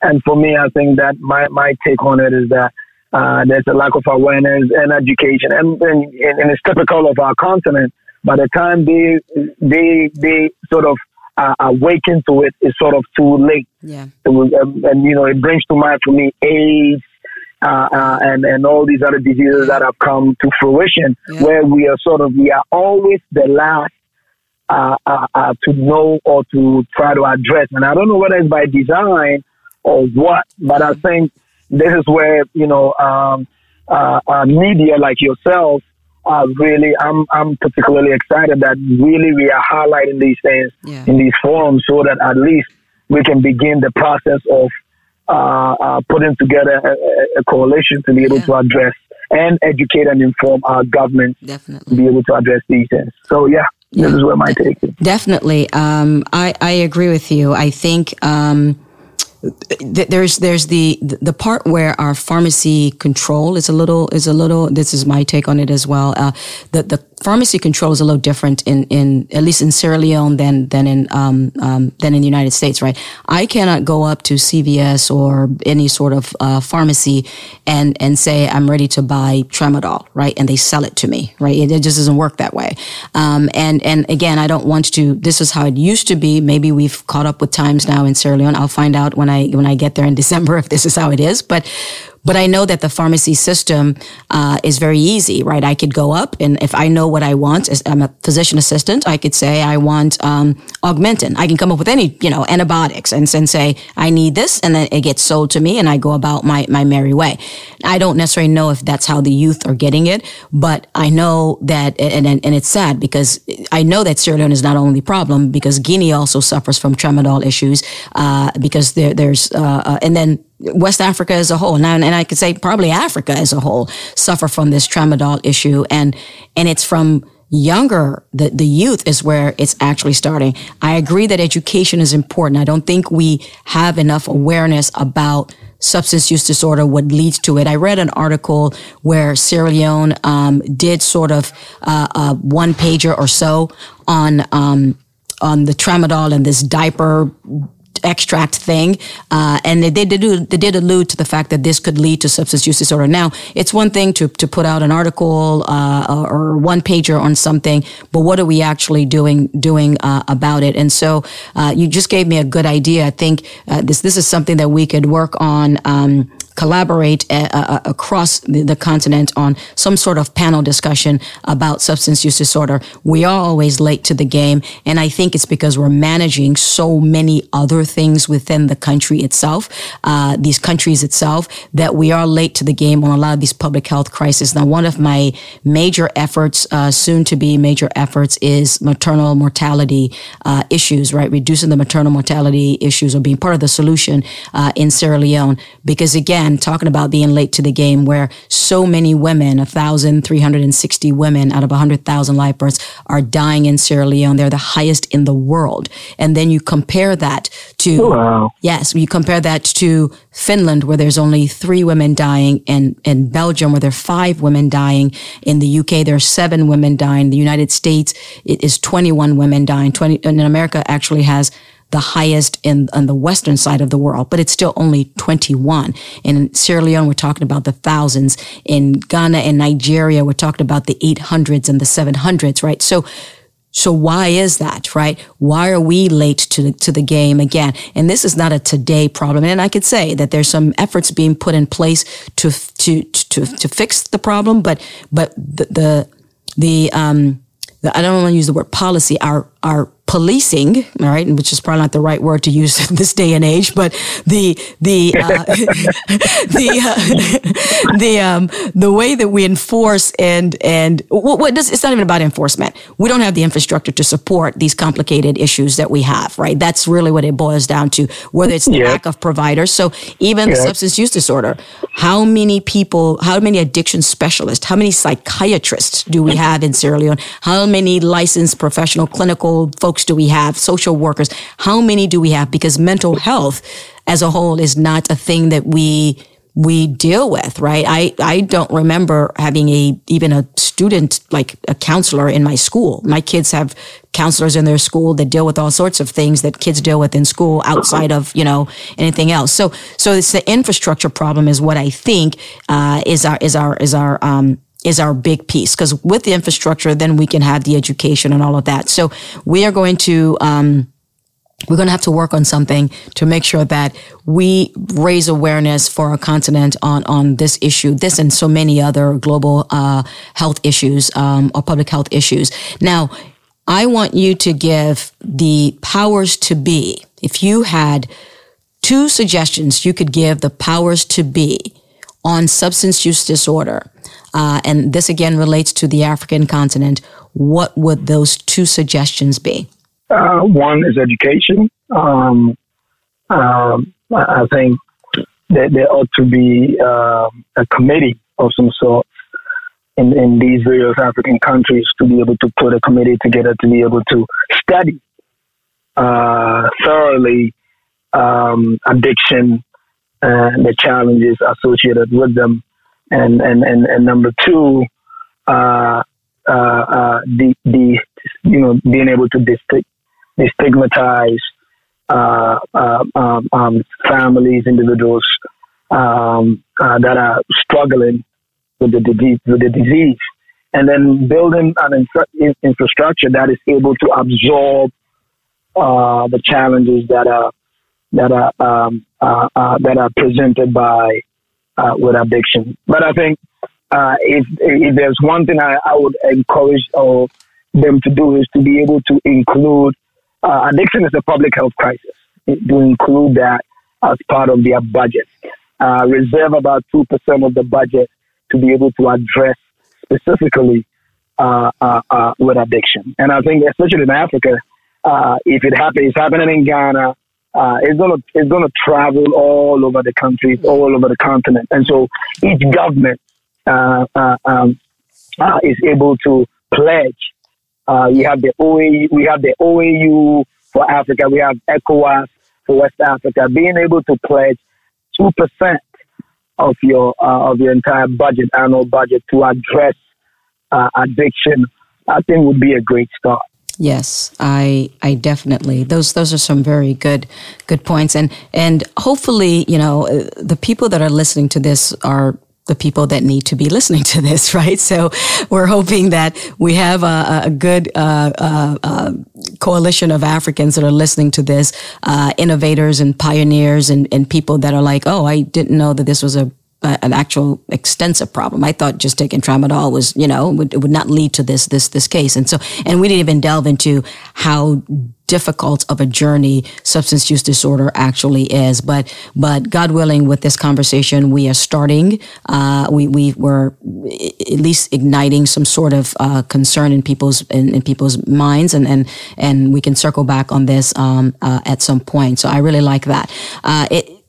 And for me, I think that my, my take on it is that uh, there's a lack of awareness and education, and, and, and it's typical of our continent. By the time they they they sort of uh, awaken to it is sort of too late. Yeah. Was, um, and, you know, it brings to mind for me AIDS, uh, uh, and and all these other diseases that have come to fruition, yeah. where we are sort of we are always the last uh, uh, uh, to know or to try to address. And I don't know whether it's by design or what, but I think this is where you know um, media like yourself uh, really, I'm I'm particularly excited that really we are highlighting these things yeah. in these forums so that at least we can begin the process of uh, uh, putting together a, a, coalition to be able yeah. to address and educate and inform our government Definitely. to be able to address these things. So yeah, yeah. this is where my take is. Definitely, um, I I agree with you. I think. Um, there's there's the the part where our pharmacy control is a little is a little this is my take on it as well uh, the the pharmacy control is a little different in, in at least in Sierra Leone than than in um, um, than in the United States, right? I cannot go up to CVS or any sort of uh, pharmacy and and say I'm ready to buy tramadol, right? And they sell it to me, right? It, it just doesn't work that way. Um, and and again, I don't want to. This is how it used to be. Maybe we've caught up with times now in Sierra Leone. I'll find out when I when I get there in December *laughs* if this is how it is, but but I know that the pharmacy system uh, is very easy, right? I could go up and if I know what I want, as I'm a physician assistant, I could say I want um, Augmentin. I can come up with any, you know, antibiotics and, and say I need this, and then it gets sold to me, and I go about my my merry way. I don't necessarily know if that's how the youth are getting it, but I know that, and and, and it's sad because I know that Sierra Leone is not only problem because Guinea also suffers from tramadol issues uh, because there, there's uh, uh, and then West Africa as a whole, now, and I could say probably Africa as a whole, suffer from this tramadol issue, and and it's from younger, the, the youth is where it's actually starting. I agree that education is important. I don't think we have enough awareness about substance use disorder, what leads to it. I read an article where Sierra Leone um, did sort of uh, a one pager or so on um, on the tramadol and this diaper extract thing, uh, and they, they, did they did allude to the fact that this could lead to substance use disorder. Now, it's one thing to to put out an article uh, or one pager on something, but what are we actually doing doing uh, about it? And so, uh, you just gave me a good idea. I think uh, this this is something that we could work on. Um, collaborate uh, uh, across the, the, continent on some sort of panel discussion about substance use disorder. We are always late to the game, and I think it's because we're managing so many other things within the country itself, uh, these countries itself, that we are late to the game on a lot of these public health crises. Now, one of my major efforts, uh, soon to be major efforts, is maternal mortality uh, issues. Right, reducing the maternal mortality issues or being part of the solution uh, in Sierra Leone, because again again, talking about being late to the game where so many women, 1,360 women out of 100,000 live births are dying in Sierra Leone. They're the highest in the world. And then you compare that to, oh, wow. yes, you compare that to Finland where there's only three women dying and in Belgium where there are five women dying. In the UK, there are seven women dying. The United States, it is 21 women dying. 20, and America actually has the highest in on the western side of the world, but it's still only 21. In Sierra Leone, we're talking about the thousands. In Ghana and Nigeria, we're talking about the 800s and the 700s, right? So, so why is that, right? Why are we late to the, to the game again? And this is not a today problem. And I could say that there's some efforts being put in place to, to, to, to fix the problem, but, but the, the, the um, the, I don't want to use the word policy, our, our policing, all right, which is probably not the right word to use in this day and age, but the the uh, *laughs* the uh, *laughs* the um, the way that we enforce and and what, what does it's not even about enforcement. We don't have the infrastructure to support these complicated issues that we have, right? That's really what it boils down to. Whether it's the yeah. lack of providers, so even yeah. substance use disorder, how many people, how many addiction specialists, how many psychiatrists do we *laughs* have in Sierra Leone? How many licensed professional clinical folks folks do we have? Social workers? How many do we have? Because mental health as a whole is not a thing that we we deal with, right? I, I don't remember having a, even a student, like a counselor in my school. My kids have counselors in their school that deal with all sorts of things that kids deal with in school outside of, you know, anything else. So, so it's the infrastructure problem is what I think, uh, is our, is our, is our, um, is our big piece because with the infrastructure, then we can have the education and all of that. So we are going to, um, we're going to have to work on something to make sure that we raise awareness for our continent on, on this issue, this and so many other global uh, health issues um, or public health issues. Now, I want you to give the powers to be. If you had two suggestions you could give the powers to be on substance use disorder, uh, and this again relates to the African continent, what would those two suggestions be? Uh, one is education. Um, um, I think that there ought to be uh, a committee of some sort in, in these various African countries to be able to put a committee together to be able to study uh, thoroughly um, addiction and the challenges associated with them and and and, and number two, uh, uh, uh, the the you know being able to destigmatize uh, uh, um, um, families, individuals um, uh, that are struggling with the disease, with the disease, and then building an infra- infrastructure that is able to absorb the challenges that are that are um, that are presented by uh, with addiction. But I think uh, if, if there's one thing I, I would encourage or them to do is to be able to include uh, addiction is a public health crisis. To include that as part of their budget, uh, reserve about two percent of the budget to be able to address specifically uh, uh, with addiction. And I think, especially in Africa, if it happens, it's happening in Ghana. It's gonna it's gonna travel all over the country, all over the continent, and so each government um, is able to pledge uh, we have the OAU, we have the OAU for Africa. We have ECOWAS for West Africa. Being able to pledge two percent of your uh, of your entire budget, annual budget, to address uh, addiction, I think would be a great start. Yes, I I definitely those those are some very good good points and and hopefully you know uh, the people that are listening to this are the people that need to be listening to this, *laughs* right? So we're hoping that we have a, a good uh, uh, uh, coalition of Africans that are listening to this, uh, innovators and pioneers and, and people that are like, oh, I didn't know that this was a an actual extensive problem. I thought just taking tramadol was, you know, would, it would not lead to this, this, this case. And so, and we didn't even delve into how difficult of a journey substance use disorder actually is. But, but God willing, with this conversation, we are starting, uh, we, we were at least igniting some sort of, uh, concern in people's, in, in, people's minds. And, and, and we can circle back on this, um, uh, at some point. So I really like that. Uh, it,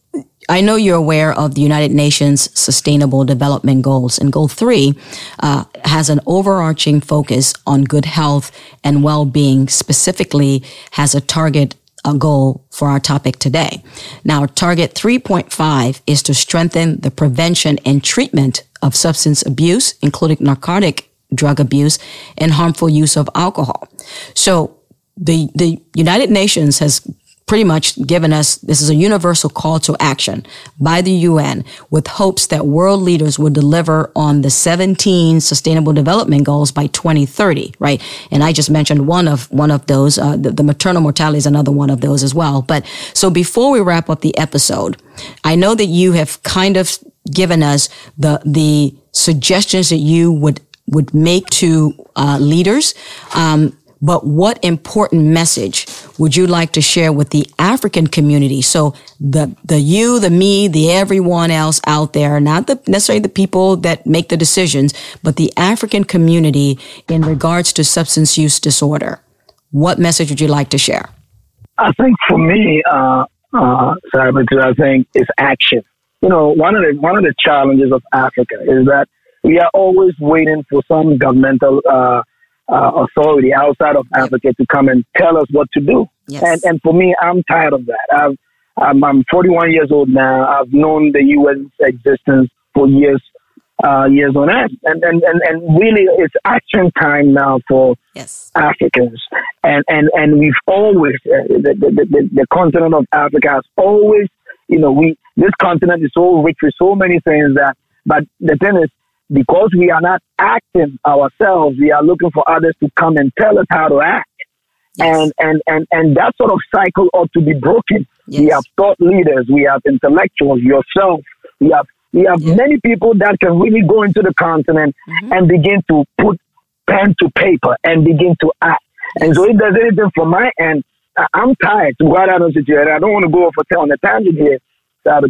I know you're aware of the United Nations Sustainable Development Goals, and Goal 3 uh, has an overarching focus on good health and well being, specifically, has a target a goal for our topic today. Now, target 3.5 is to strengthen the prevention and treatment of substance abuse, including narcotic drug abuse and harmful use of alcohol. So the, the United Nations has pretty much given us this is a universal call to action by the UN with hopes that world leaders will deliver on the 17 sustainable development goals by 2030 right? And i just mentioned one of one of those uh, the, the maternal mortality is another one of those as well. But so before we wrap up the episode i know that you have kind of given us the the suggestions that you would would make to uh, leaders. Um, but what important message would you like to share with the African community? So the, the you, the me, the everyone else out there, not the, necessarily the people that make the decisions, but the African community in regards to substance use disorder. What message would you like to share? I think for me, uh, uh, I think is action. You know, one of the one of the challenges of Africa is that we are always waiting for some governmental uh, uh, authority outside of Africa to come and tell us what to do. Yes. And and for me, I'm tired of that. I've, I'm, I'm 41 years old now. I've known the UN's existence for years, uh, years on end, and, and and and really, it's action time now for yes. Africans. And and and we've always uh, the, the, the the continent of Africa has always, you know, we this continent is so rich with so many things that. But the thing is, because we are not acting ourselves, we are looking for others to come and tell us how to act. Yes. And, and, and, and that sort of cycle ought to be broken. Yes. We have thought leaders, we have intellectuals, yourself, we have, we have many people that can really go into the continent mm-hmm. and begin to put pen to paper and begin to act. And so if there's anything from my end, I'm tired. To go out on I don't want to go off on a tangent here.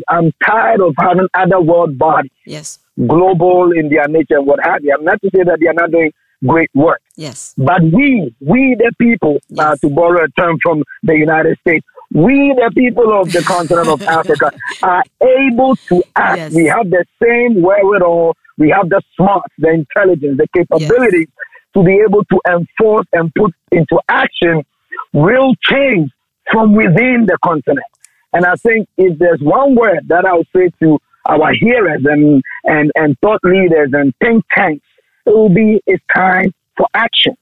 I'm tired of having other world bodies. Yes global in their nature and what have you. I'm not to say that they are not doing great work. Yes. But we, we the people, uh, yes. uh, to borrow a term from the United States, we the people of the continent of *laughs* Africa are able to act. Yes. We have the same wherewithal, we have the smarts, the intelligence, the capabilities yes. to be able to enforce and put into action real change from within the continent. And I think if there's one word that I would say to our hearers and, and, and thought leaders and think tanks. It will be it's time for action.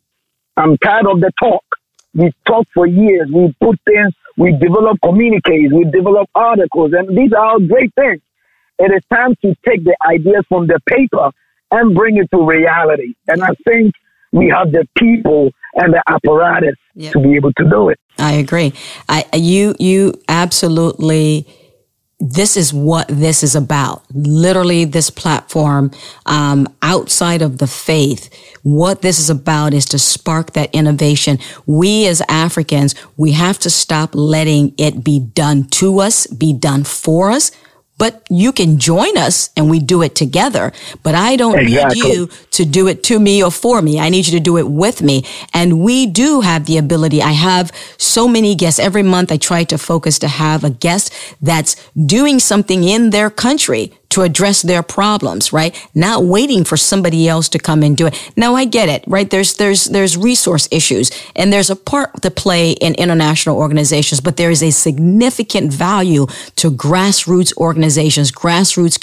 I'm tired of the talk. We talk for years. We put things, we develop communiques, we develop articles, and these are all great things. It is time to take the ideas from the paper and bring it to reality. And I think we have the people and the apparatus yep. to be able to do it. I agree. I, you, you absolutely this is what this is about. Literally, this platform, um, outside of the faith, what this is about is to spark that innovation. We as Africans, we have to stop letting it be done to us, be done for us but you can join us and we do it together. But I don't exactly. need you to do it to me or for me. I need you to do it with me. And we do have the ability. I have so many guests every month. I try to focus to have a guest that's doing something in their country to address their problems, right? Not waiting for somebody else to come and do it. Now I get it, right? There's, there's, there's resource issues and there's a part to play in international organizations, but there is a significant value to grassroots organizations, grassroots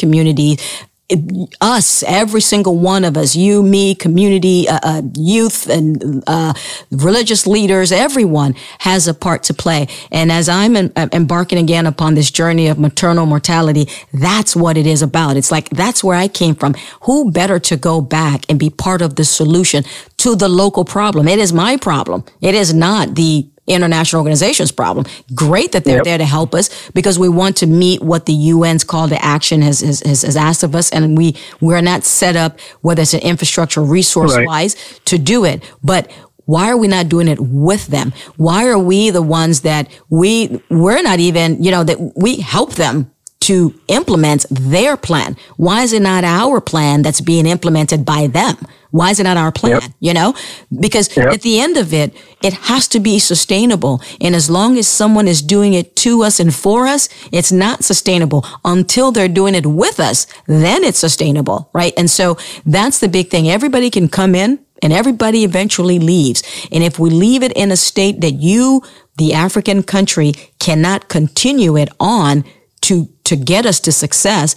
us, every single one of us, you, me, community, uh, uh, youth, and uh, religious leaders, everyone has a part to play. And as I'm uh, embarking again upon this journey of maternal mortality, that's what it is about. It's like that's where I came from. Who better to go back and be part of the solution to the local problem? It is my problem. It is not the international organizations problem. Great that they're yep. there to help us because we want to meet what the UN's call to action has, has, has asked of us. And we, we're not set up, whether it's an infrastructure resource wise to do it. But why are we not doing it with them? Why are we the ones that we, we're not even, you know, that we help them to implement their plan? Why is it not our plan that's being implemented by them? Why is it not our plan? Yep. You know, because yep. at the end of it, it has to be sustainable. And as long as someone is doing it to us and for us, it's not sustainable until they're doing it with us. Then it's sustainable, right? And so that's the big thing. Everybody can come in and everybody eventually leaves. And if we leave it in a state that you, the African country, cannot continue it on to, to get us to success,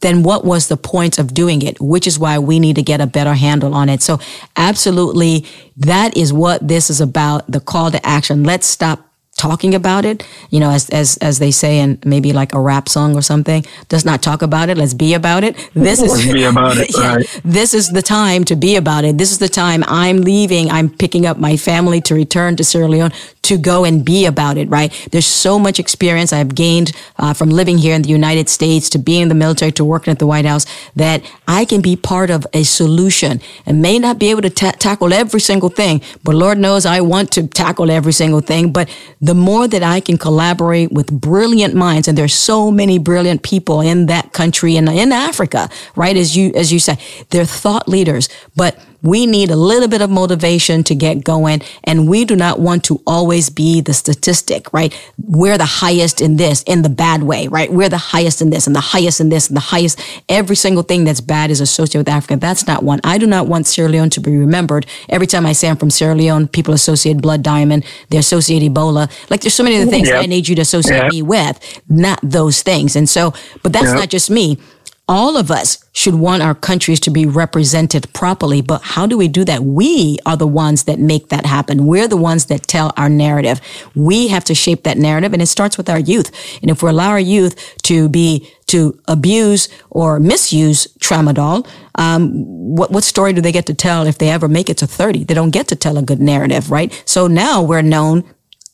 then what was the point of doing it? Which is why we need to get a better handle on it. So absolutely, that is what this is about. The call to action. Let's stop talking about it, you know, as, as, as they say in maybe like a rap song or something, does not talk about it. Let's be about it. This is, *laughs* be about it, *laughs* yeah, right. this is the time to be about it. This is the time I'm leaving. I'm picking up my family to return to Sierra Leone to go and be about it, right? There's so much experience I've gained uh, from living here in the United States to being in the military to working at the White House that I can be part of a solution and may not be able to ta- tackle every single thing, but Lord knows I want to tackle every single thing. But the more that I can collaborate with brilliant minds, and there's so many brilliant people in that country and in Africa, right? As you, as you say, they're thought leaders, but we need a little bit of motivation to get going. And we do not want to always be the statistic, right? We're the highest in this, in the bad way, right? We're the highest in this and the highest in this and the highest. Every single thing that's bad is associated with Africa. That's not one. I do not want Sierra Leone to be remembered. Every time I say I'm from Sierra Leone, people associate blood diamond. They associate Ebola. Like there's so many other things yep. I need you to associate yep. me with, not those things. And so, but that's yep. not just me all of us should want our countries to be represented properly. But how do we do that? We are the ones that make that happen. We're the ones that tell our narrative. We have to shape that narrative and it starts with our youth. And if we allow our youth to be, to abuse or misuse tramadol, um, what, what story do they get to tell if they ever make it to 30? They don't get to tell a good narrative, right? So now we're known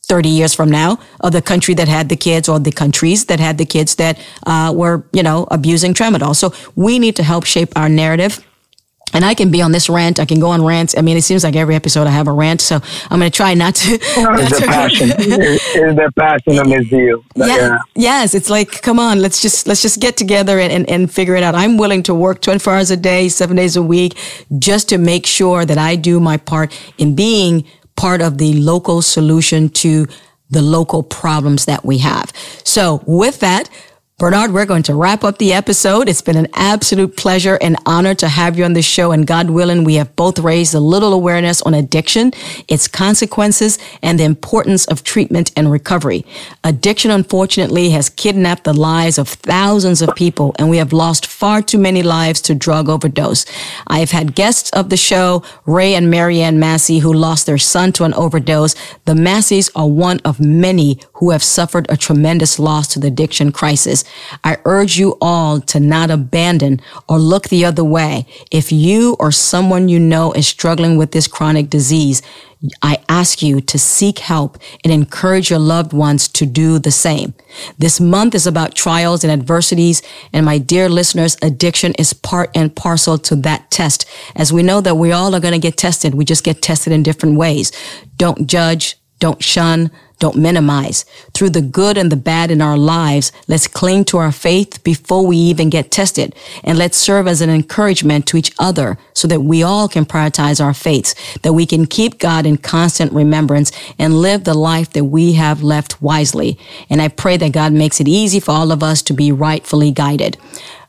30 years from now of the country that had the kids or the countries that had the kids that uh, were, you know, abusing tramadol. So we need to help shape our narrative. And I can be on this rant. I can go on rants. I mean, it seems like every episode I have a rant. So I'm going to try not to. *laughs* it's passion. *laughs* it's the passion of this deal. Yeah, yeah. Yes. It's like, come on, let's just, let's just get together and, and, and figure it out. I'm willing to work 24 hours a day, seven days a week, just to make sure that I do my part in being part of the local solution to the local problems that we have. So with that, Bernard, we're going to wrap up the episode. It's been an absolute pleasure and honor to have you on the show. And God willing, we have both raised a little awareness on addiction, its consequences, and the importance of treatment and recovery. Addiction, unfortunately, has kidnapped the lives of thousands of people, and we have lost far too many lives to drug overdose. I have had guests of the show, Ray and Marianne Massey, who lost their son to an overdose. The Masseys are one of many who have suffered a tremendous loss to the addiction crisis. I urge you all to not abandon or look the other way. If you or someone you know is struggling with this chronic disease, I ask you to seek help and encourage your loved ones to do the same. This month is about trials and adversities. And my dear listeners, addiction is part and parcel to that test. As we know that we all are going to get tested. We just get tested in different ways. Don't judge. Don't shun. Don't minimize. Through the good and the bad in our lives, let's cling to our faith before we even get tested. And let's serve as an encouragement to each other so that we all can prioritize our faiths, that we can keep God in constant remembrance and live the life that we have left wisely. And I pray that God makes it easy for all of us to be rightfully guided.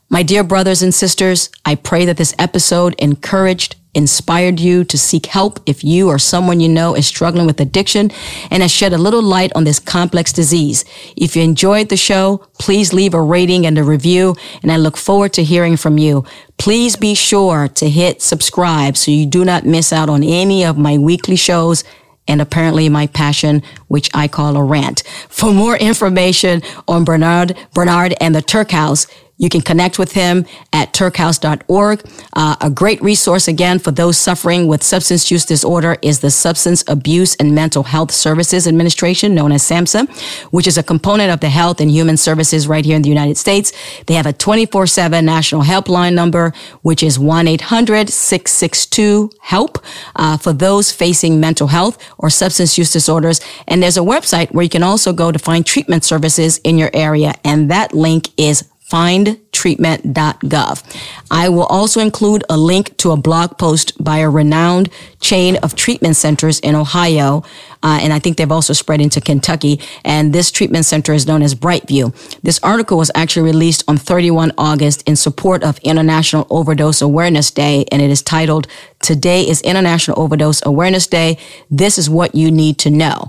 My dear brothers and sisters, I pray that this episode encouraged, inspired you to seek help if you or someone you know is struggling with addiction and has shed a little light on this complex disease. If you enjoyed the show, please leave a rating and a review, and I look forward to hearing from you. Please be sure to hit subscribe so you do not miss out on any of my weekly shows and apparently my passion, which I call a rant. For more information on Bernard, Bernard and the Tuerk House, you can connect with him at tuerkhouse.org. Uh, a great resource again for those suffering with substance use disorder is the Substance Abuse and Mental Health Services Administration, known as SAMHSA, which is a component of the Health and Human Services right here in the United States. They have a 24-7 national helpline number, which is 1-800-662-HELP uh, for those facing mental health or substance use disorders. And there's a website where you can also go to find treatment services in your area. And that link is findtreatment.gov. I will also include a link to a blog post by a renowned chain of treatment centers in Ohio. Uh, and I think they've also spread into Kentucky. And this treatment center is known as Brightview. This article was actually released on 31 August in support of International Overdose Awareness Day. And it is titled, Today is International Overdose Awareness Day. This is what you need to know.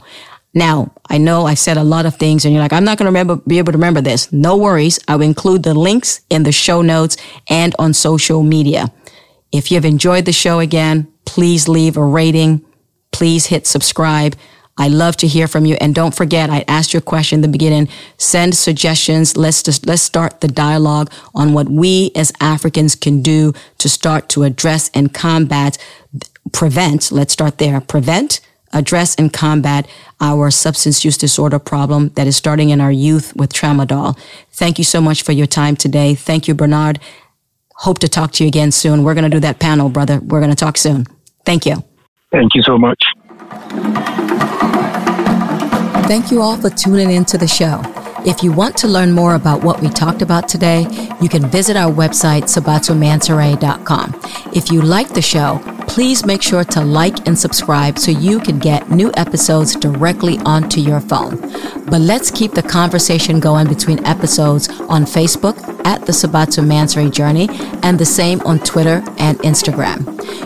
Now, I know I said a lot of things and you're like, I'm not going to remember, be able to remember this. No worries. I will include the links in the show notes and on social media. If you've enjoyed the show again, please leave a rating. Please hit subscribe. I love to hear from you. And don't forget, I asked you a question in the beginning. Send suggestions. Let's just, let's start the dialogue on what we as Africans can do to start to address and combat, prevent. Let's start there. Prevent address and combat our substance use disorder problem that is starting in our youth with tramadol. Thank you so much for your time today. Thank you, Bernard. Hope to talk to you again soon. We're going to do that panel, brother. We're going to talk soon. Thank you. Thank you so much. Thank you all for tuning in to the show. If you want to learn more about what we talked about today, you can visit our website, sabatumansaray.com. If you like the show, please make sure to like and subscribe so you can get new episodes directly onto your phone. But let's keep the conversation going between episodes on Facebook at the Sabatu Mansaray Journey and the same on Twitter and Instagram.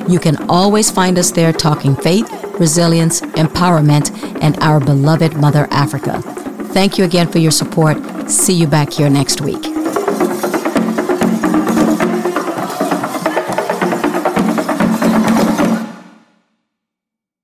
You can always find us there talking faith, resilience, empowerment, and our beloved Mother Africa. Thank you again for your support. See you back here next week.